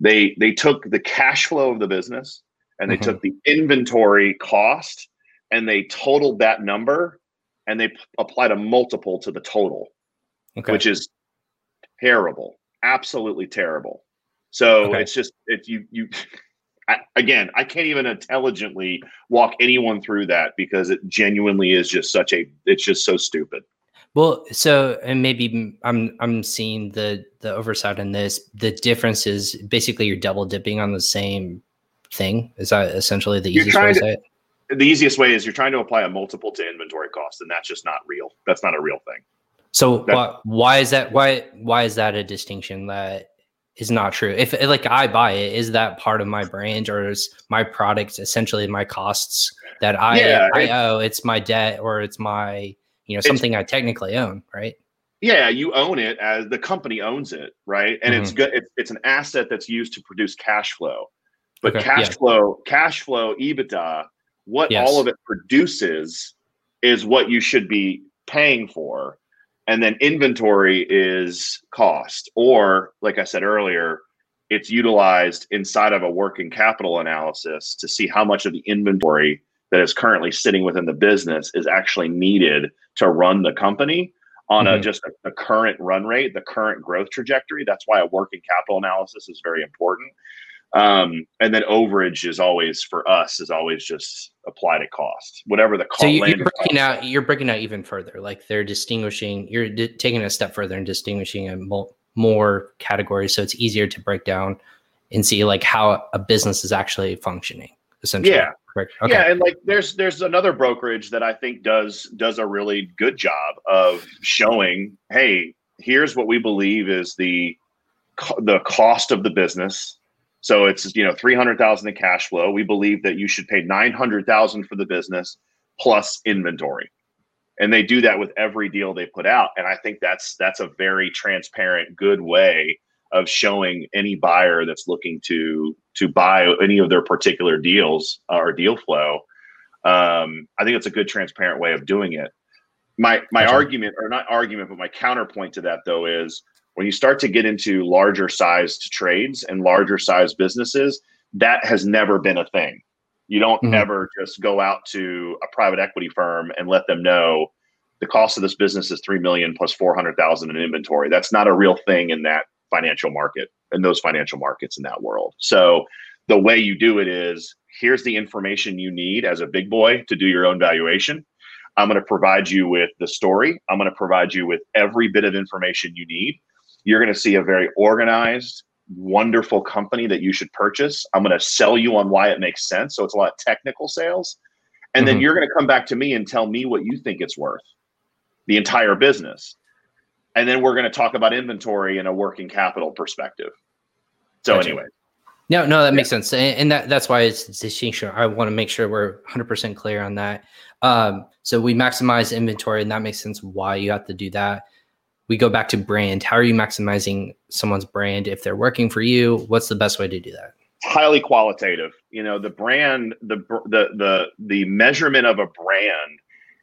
They they took the cash flow of the business and they mm-hmm. took the inventory cost and they totaled that number and they p- applied a multiple to the total, okay. which is terrible, absolutely terrible. So okay. it's just if you you I, again, I can't even intelligently walk anyone through that because it genuinely is just such a it's just so stupid. Well, so and maybe I'm I'm seeing the the oversight in this. The difference is basically you're double dipping on the same thing. Is that essentially the easiest way to, say it? The easiest way is you're trying to apply a multiple to inventory cost, and that's just not real. That's not a real thing. So why, why is that? Why why is that a distinction that is not true. If like I buy it, is that part of my brand or is my product essentially my costs that I yeah, I owe? It's my debt or it's my you know something I technically own, right? Yeah, you own it as the company owns it, right? And mm-hmm. it's good. It's, it's an asset that's used to produce cash flow. But okay, cash yeah. flow, cash flow, EBITDA, what yes. all of it produces is what you should be paying for and then inventory is cost or like i said earlier it's utilized inside of a working capital analysis to see how much of the inventory that is currently sitting within the business is actually needed to run the company on mm-hmm. a just a, a, current run rate the current growth trajectory that's why a working capital analysis is very important um, and then overage is always for us is always just applied at cost, whatever the cost. So you, are breaking out. You're breaking out even further. Like they're distinguishing. You're taking a step further and distinguishing a mo- more categories, so it's easier to break down and see like how a business is actually functioning. Essentially, yeah. Okay. Yeah, and like there's there's another brokerage that I think does does a really good job of showing, hey, here's what we believe is the the cost of the business so it's you know three hundred thousand in cash flow. We believe that you should pay nine hundred thousand for the business plus inventory, and they do that with every deal they put out. And I think that's that's a very transparent, good way of showing any buyer that's looking to to buy any of their particular deals or deal flow. Um, I think it's a good, transparent way of doing it. My my gotcha. argument, or not argument, but my counterpoint to that though is when you start to get into larger sized trades and larger sized businesses, that has never been a thing. You don't mm-hmm. ever just go out to a private equity firm and let them know the cost of this business is 3 million plus 400,000 in inventory. That's not a real thing in that financial market, in those financial markets in that world. So the way you do it is here's the information you need as a big boy to do your own valuation. I'm going to provide you with the story. I'm going to provide you with every bit of information you need you're going to see a very organized, wonderful company that you should purchase. I'm going to sell you on why it makes sense. So it's a lot of technical sales. And mm-hmm. then you're going to come back to me and tell me what you think it's worth, the entire business. And then we're going to talk about inventory in a working capital perspective. So, gotcha. anyway. No, no, that makes sense, and that that's why it's distinction. I want to make sure we're 100 percent clear on that. Um, so we maximize inventory, and that makes sense why you have to do that we go back to brand. How are you maximizing someone's brand if they're working for you? What's the best way to do that? highly qualitative. You know, the brand, the the the the measurement of a brand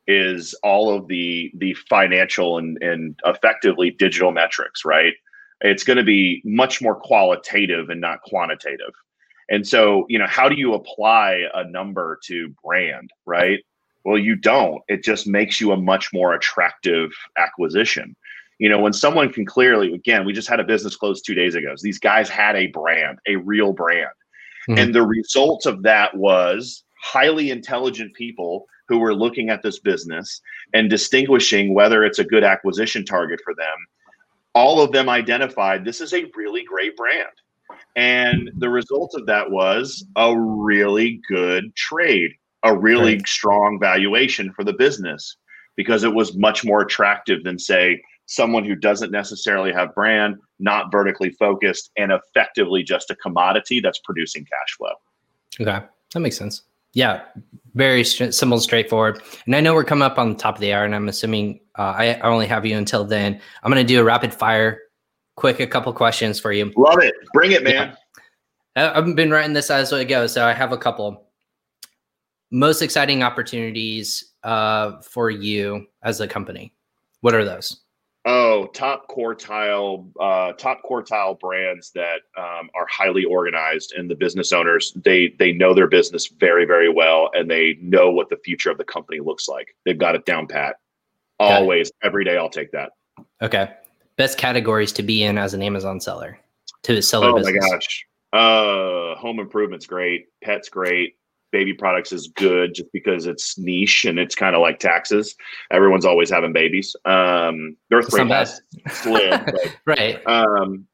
is all of the the financial and and effectively digital metrics, right? It's going to be much more qualitative and not quantitative. And so, you know, how do you apply a number to brand, right? Well, you don't. It just makes you a much more attractive acquisition you know when someone can clearly again we just had a business close two days ago so these guys had a brand a real brand mm-hmm. and the result of that was highly intelligent people who were looking at this business and distinguishing whether it's a good acquisition target for them all of them identified this is a really great brand and the result of that was a really good trade a really right. strong valuation for the business because it was much more attractive than say someone who doesn't necessarily have brand, not vertically focused, and effectively just a commodity that's producing cash flow. Okay, that makes sense. Yeah, very simple, straightforward. And I know we're coming up on the top of the hour, and I'm assuming uh, I, I only have you until then. I'm going to do a rapid fire, quick, a couple questions for you. Love it. Bring it, man. Yeah. I've been writing this as it goes, so I have a couple. Most exciting opportunities uh, for you as a company. What are those? Oh, top quartile, uh, top quartile brands that um, are highly organized, and the business owners they they know their business very very well, and they know what the future of the company looks like. They've got it down pat. Always, every day, I'll take that. Okay, best categories to be in as an Amazon seller to sell. Oh business. my gosh, uh, home improvements great, pets great, baby products is good just because it's niche and it's kind of like taxes. Everyone's always having babies. Um, birth rate has but, right? Um,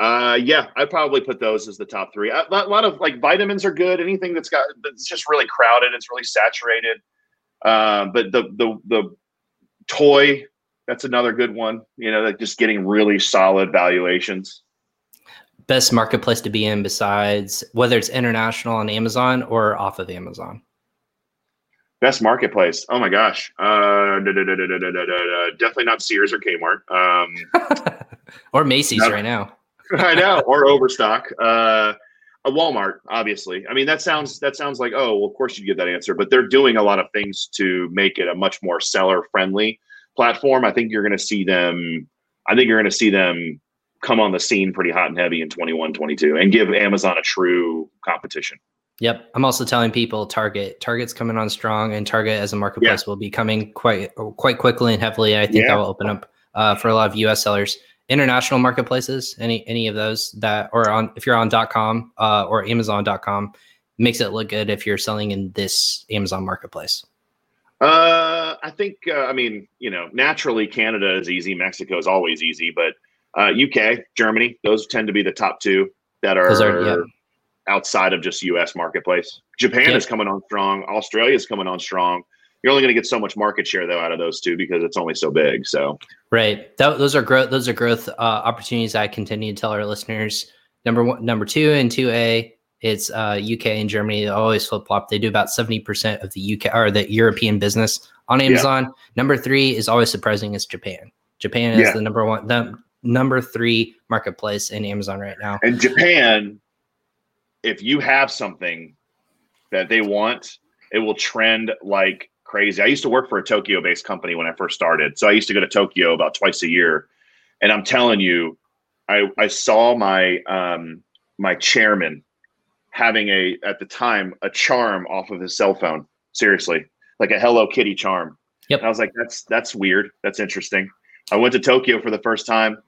uh, yeah, I'd probably put those as the top three. A lot, lot of like vitamins are good. Anything that's got that's just really crowded, it's really saturated. Um, but the the the toy that's another good one. You know, like just getting really solid valuations best marketplace to be in besides whether it's international on Amazon or off of Amazon? Best marketplace. Oh my gosh. Uh, definitely not Sears or Kmart. Um, or Macy's right now. I know. Or Overstock. Uh, a Walmart, obviously. I mean, that sounds that sounds like oh, well, of course you'd get that answer, but they're doing a lot of things to make it a much more seller friendly platform. I think you're going to see them. I think you're going to see them come on the scene pretty hot and heavy in 21, 22 and give Amazon a true competition. Yep. I'm also telling people Target. Target's coming on strong and Target as a marketplace yeah. will be coming quite quite quickly and heavily. I think yeah. that will open up uh, for a lot of US sellers. International marketplaces, any any of those that or on if you're on .com uh, or Amazon.com, makes it look good if you're selling in this Amazon marketplace. Uh, I think uh, I mean, you know, naturally Canada is easy, Mexico is always easy, but uh, UK, Germany, those tend to be the top two that are, are yeah. outside of just US marketplace. Japan yeah. is coming on strong. Australia is coming on strong. You're only going to get so much market share though out of those two because it's only so big. So right, Th- those are growth. Those are growth uh, opportunities. I continue to tell our listeners. Number one, number two, and two A. It's uh, UK and Germany. They always flip flop. They do about seventy percent of the UK or the European business on Amazon. Yeah. Number three is always surprising. It's Japan. Japan is the number one. The number three marketplace in Amazon right now. And Japan, if you have something that they want, it will trend like crazy. I used to work for a Tokyo based company when I first started. So I used to go to Tokyo about twice a year. And I'm telling you, I, I saw my um, my chairman having a at the time a charm off of his cell phone. Seriously, like a Hello Kitty charm. Yep. And I was like, that's that's weird. That's interesting. I went to Tokyo for the first time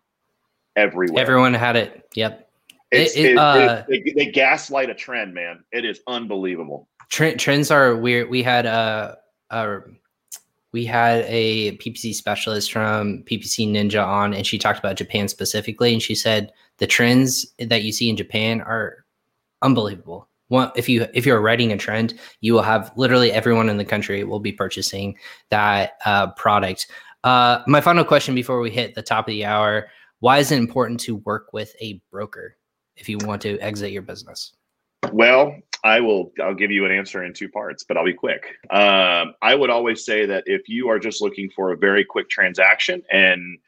everywhere. Everyone had it. Yep. It, it, uh, they, they, gaslight a trend, man. It is unbelievable. trends are weird. We had a, a we had a PPC specialist from PPC Ninja on, and she talked about Japan specifically. And she said the trends that you see in Japan are unbelievable. One, if you if you're writing a trend, you will have literally everyone in the country will be purchasing that uh, product. Uh, my final question before we hit the top of the hour: Why is it important to work with a broker if you want to exit your business? Well, I will. I'll give you an answer in two parts, but I'll be quick. Um, I would always say that if you are just looking for a very quick transaction and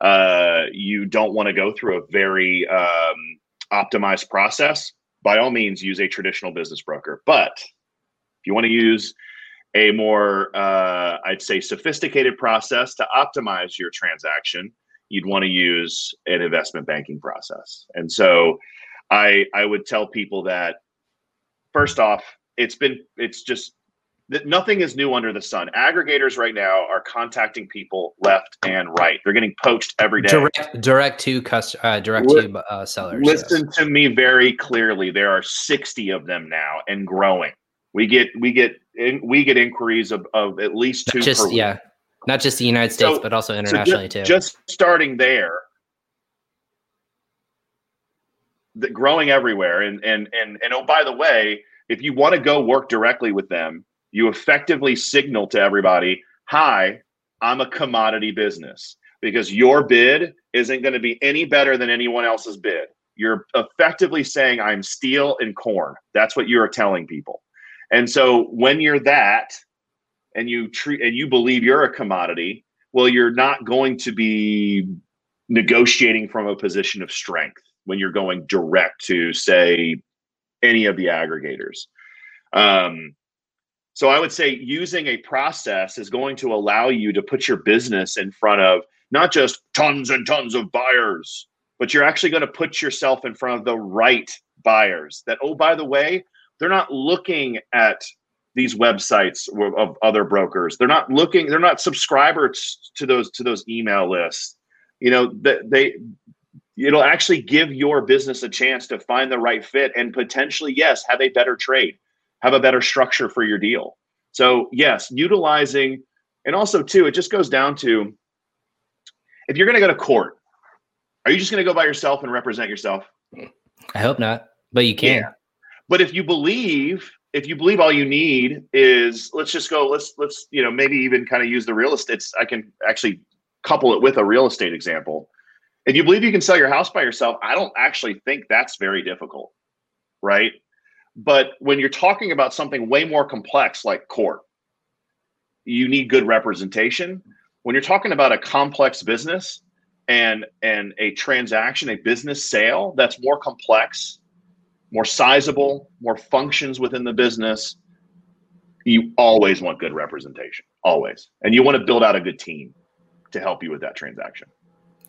uh, you don't want to go through a very um, optimized process, by all means use a traditional business broker. But if you want to use a more, uh, I'd say, sophisticated process to optimize your transaction, you'd want to use an investment banking process. And so, I I would tell people that first off, it's been it's just that nothing is new under the sun. Aggregators right now are contacting people left and right. They're getting poached every day. Direct, direct to cust- uh, direct to uh, sellers. Listen yes. to me very clearly. There are sixty of them now and growing. We get we get we get inquiries of, of at least two. Just yeah, not just the United States, so, but also internationally so just, too. Just starting there, the, growing everywhere. And and and and oh, by the way, if you want to go work directly with them, you effectively signal to everybody, "Hi, I'm a commodity business." Because your bid isn't going to be any better than anyone else's bid. You're effectively saying, I'm steel and corn. That's what you're telling people. And so when you're that and you treat and you believe you're a commodity, well, you're not going to be negotiating from a position of strength when you're going direct to say any of the aggregators. Um, so I would say using a process is going to allow you to put your business in front of not just tons and tons of buyers, but you're actually going to put yourself in front of the right buyers that, oh, by the way, they're not looking at these websites of other brokers. They're not looking, they're not subscribers to those to those email lists. You know, that they it'll actually give your business a chance to find the right fit and potentially yes have a better trade have a better structure for your deal so yes utilizing and also too it just goes down to if you're going to go to court are you just going to go by yourself and represent yourself i hope not but you can yeah. but if you believe if you believe all you need is let's just go let's let's you know maybe even kind of use the real estate i can actually couple it with a real estate example if you believe you can sell your house by yourself, I don't actually think that's very difficult, right? But when you're talking about something way more complex like court, you need good representation. When you're talking about a complex business and and a transaction, a business sale that's more complex, more sizable, more functions within the business, you always want good representation, always. And you want to build out a good team to help you with that transaction.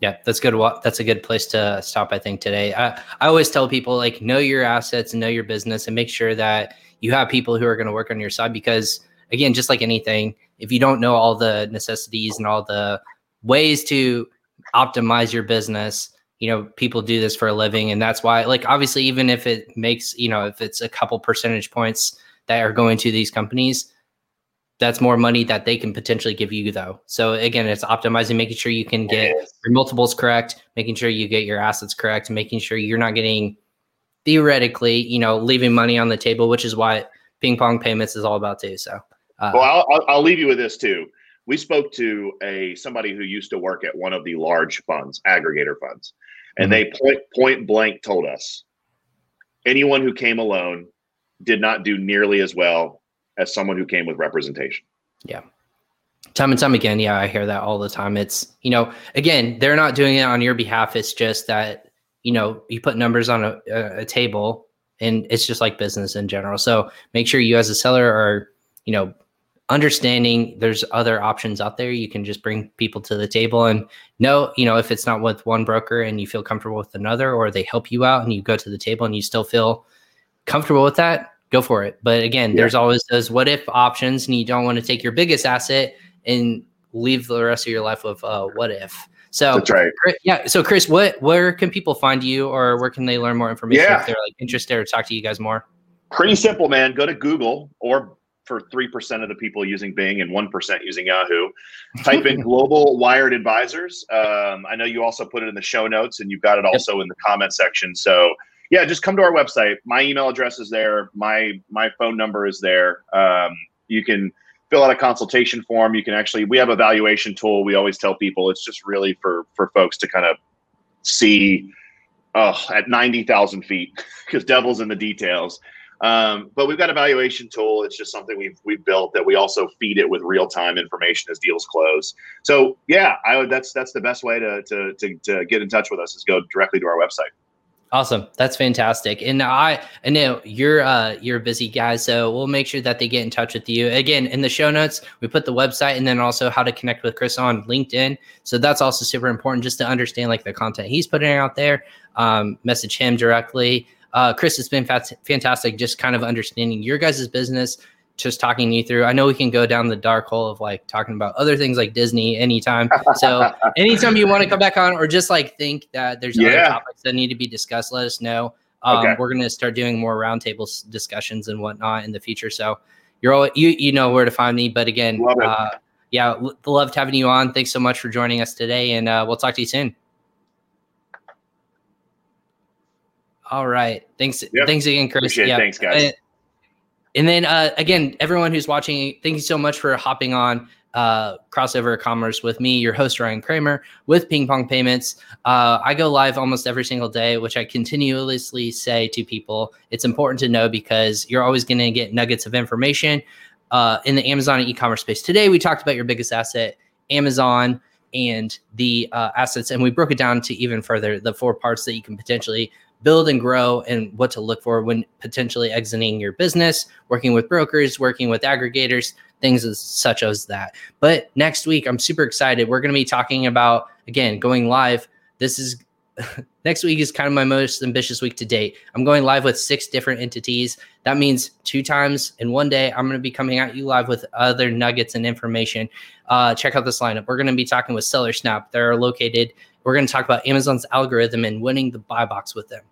Yeah, that's good. That's a good place to stop. I think today. I, I always tell people like know your assets and know your business, and make sure that you have people who are going to work on your side. Because again, just like anything, if you don't know all the necessities and all the ways to optimize your business, you know, people do this for a living, and that's why. Like, obviously, even if it makes you know, if it's a couple percentage points that are going to these companies, that's more money that they can potentially give you though. So again, it's optimizing, making sure you can get your multiples correct, making sure you get your assets correct, making sure you're not getting theoretically, you know, leaving money on the table, which is why PingPong Payments is all about too. So, uh, well, I'll, I'll leave you with this too. We spoke to a somebody who used to work at one of the large funds, aggregator funds, and mm-hmm. they point point blank told us anyone who came alone did not do nearly as well as someone who came with representation. Yeah. Time and time again, yeah, I hear that all the time. It's, you know, again, they're not doing it on your behalf. It's just that, you know, you put numbers on a, a table and it's just like business in general. So make sure you as a seller are, you know, understanding there's other options out there. You can just bring people to the table and know, you know, if it's not with one broker and you feel comfortable with another, or they help you out and you go to the table and you still feel comfortable with that, go for it. But again, yeah. there's always those what if options, and you don't want to take your biggest asset and leave the rest of your life with uh, what if. So that's right. Yeah. So Chris, what where can people find you, or where can they learn more information yeah. if they're like interested or talk to you guys more? Pretty simple, man. Go to Google or for 3% of the people using Bing and 1% using Yahoo. Type in Global Wired Advisors. Um, I know you also put it in the show notes and you've got it also in the comment section. So, yeah, just come to our website. My email address is there. My my phone number is there. Um, you can fill out a consultation form. You can actually we have a valuation tool. We always tell people it's just really for for folks to kind of see oh, at 90,000 feet because devil's in the details. Um, but we've got a valuation tool. It's just something we've we've built that we also feed it with real time information as deals close. So yeah, I would that's that's the best way to, to to to get in touch with us is go directly to our website. Awesome. That's fantastic. And I, I know you're uh you're a busy guy, so we'll make sure that they get in touch with you. Again, in the show notes, we put the website and then also how to connect with Chris on LinkedIn. So that's also super important just to understand like the content he's putting out there. Um, message him directly. Uh, Chris, it's been fat- fantastic just kind of understanding your guys' business, just talking you through. I know we can go down the dark hole of like talking about other things like Disney anytime. So anytime you want to come back on or just like think that there's yeah. other topics that need to be discussed, let us know. Um, okay. We're going to start doing more roundtable discussions and whatnot in the future. So you're all, you you know where to find me. But again, uh, yeah, loved having you on. Thanks so much for joining us today, and uh, we'll talk to you soon. All right. Thanks. Yep. Thanks again, Chris. Yeah. Thanks, guys. And then uh, again, everyone who's watching, thank you so much for hopping on uh, crossover commerce with me, your host Ryan Kramer with PingPong Payments. Uh, I go live almost every single day, which I continuously say to people. It's important to know because you're always going to get nuggets of information uh, in the Amazon e-commerce space. Today, we talked about your biggest asset, Amazon, and the uh, assets, and we broke it down to even further the four parts that you can potentially build and grow and what to look for when potentially exiting your business, working with brokers, working with aggregators, things as such as that. But next week, I'm super excited. We're going to be talking about, again, going live. This is next week is kind of my most ambitious week to date. I'm going live with six different entities. That means two times in one day, I'm going to be coming at you live with other nuggets and information. Uh, check out this lineup. We're going to be talking with Seller Snap. They're located. We're going to talk about Amazon's algorithm and winning the buy box with them.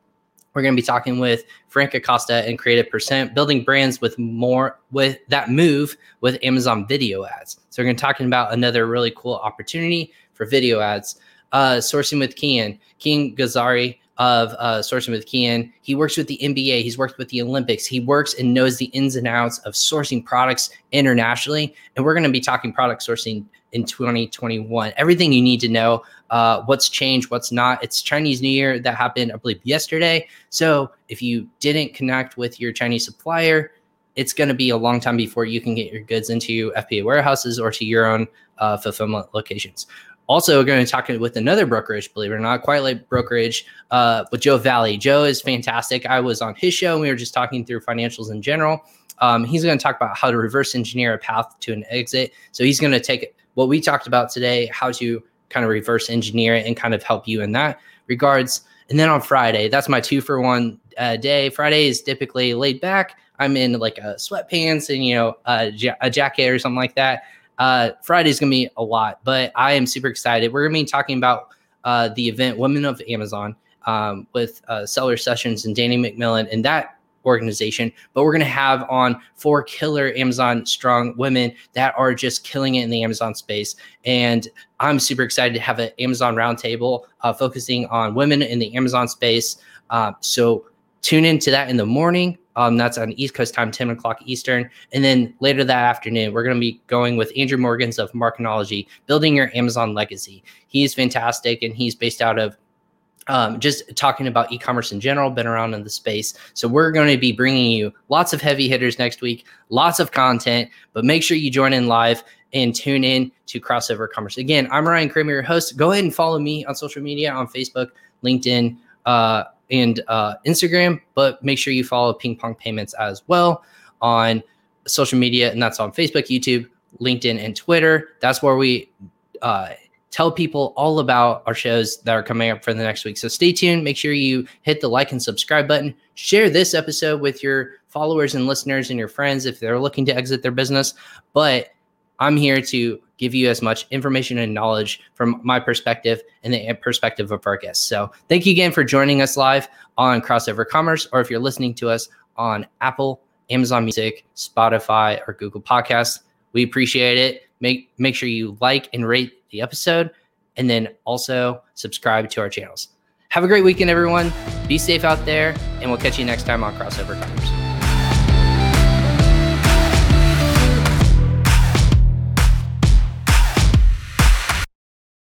We're going to be talking with Frank Acosta and Creative Percent, building brands with more with that move with Amazon video ads. So we're going to be talking about another really cool opportunity for video ads. Uh, sourcing with Kian, King Gazari of uh, sourcing with Kian. He works with the NBA. He's worked with the Olympics. He works and knows the ins and outs of sourcing products internationally. And we're going to be talking product sourcing in 2021. Everything you need to know, uh, what's changed, what's not. It's Chinese New Year that happened, I believe, yesterday. So if you didn't connect with your Chinese supplier, it's going to be a long time before you can get your goods into FBA warehouses or to your own uh, fulfillment locations. Also, we're going to talk with another brokerage, believe it or not, Quiet Light brokerage uh, with Joe Valley. Joe is fantastic. I was on his show and we were just talking through financials in general. Um, he's going to talk about how to reverse engineer a path to an exit. So he's going to take what we talked about today, how to kind of reverse engineer it and kind of help you in that regards. And then on Friday, that's my two for one uh, day. Friday is typically laid back. I'm in like a sweatpants and you know a, ja- a jacket or something like that. Uh, Friday is gonna be a lot, but I am super excited. We're gonna be talking about uh, the event Women of Amazon um, with uh, Seller Sessions and Danny McMillan, and that organization, but we're going to have on four killer Amazon strong women that are just killing it in the Amazon space. And I'm super excited to have an Amazon roundtable uh, focusing on women in the Amazon space. Uh, so tune into that in the morning. Um, that's on East Coast time, 10 o'clock Eastern. And then later that afternoon, we're going to be going with Andrew Morgans of Marknology, building your Amazon legacy. He's fantastic and he's based out of um, just talking about e-commerce in general, been around in the space. So we're going to be bringing you lots of heavy hitters next week, lots of content, but make sure you join in live and tune in to Crossover Commerce. Again, I'm Ryan Kramer, your host. Go ahead and follow me on social media on Facebook, LinkedIn, uh, and uh, Instagram, but make sure you follow PingPong Payments as well on social media, and that's on Facebook, YouTube, LinkedIn, and Twitter. That's where we uh, tell people all about our shows that are coming up for the next week. So stay tuned. Make sure you hit the like and subscribe button. Share this episode with your followers and listeners and your friends if they're looking to exit their business. But I'm here to give you as much information and knowledge from my perspective and the perspective of our guests. So thank you again for joining us live on Crossover Commerce, or if you're listening to us on Apple Amazon Music, Spotify, or Google Podcasts. We appreciate it. Make make sure you like and rate the episode, and then also subscribe to our channels. Have a great weekend, everyone. Be safe out there, and we'll catch you next time on Crossover Commerce.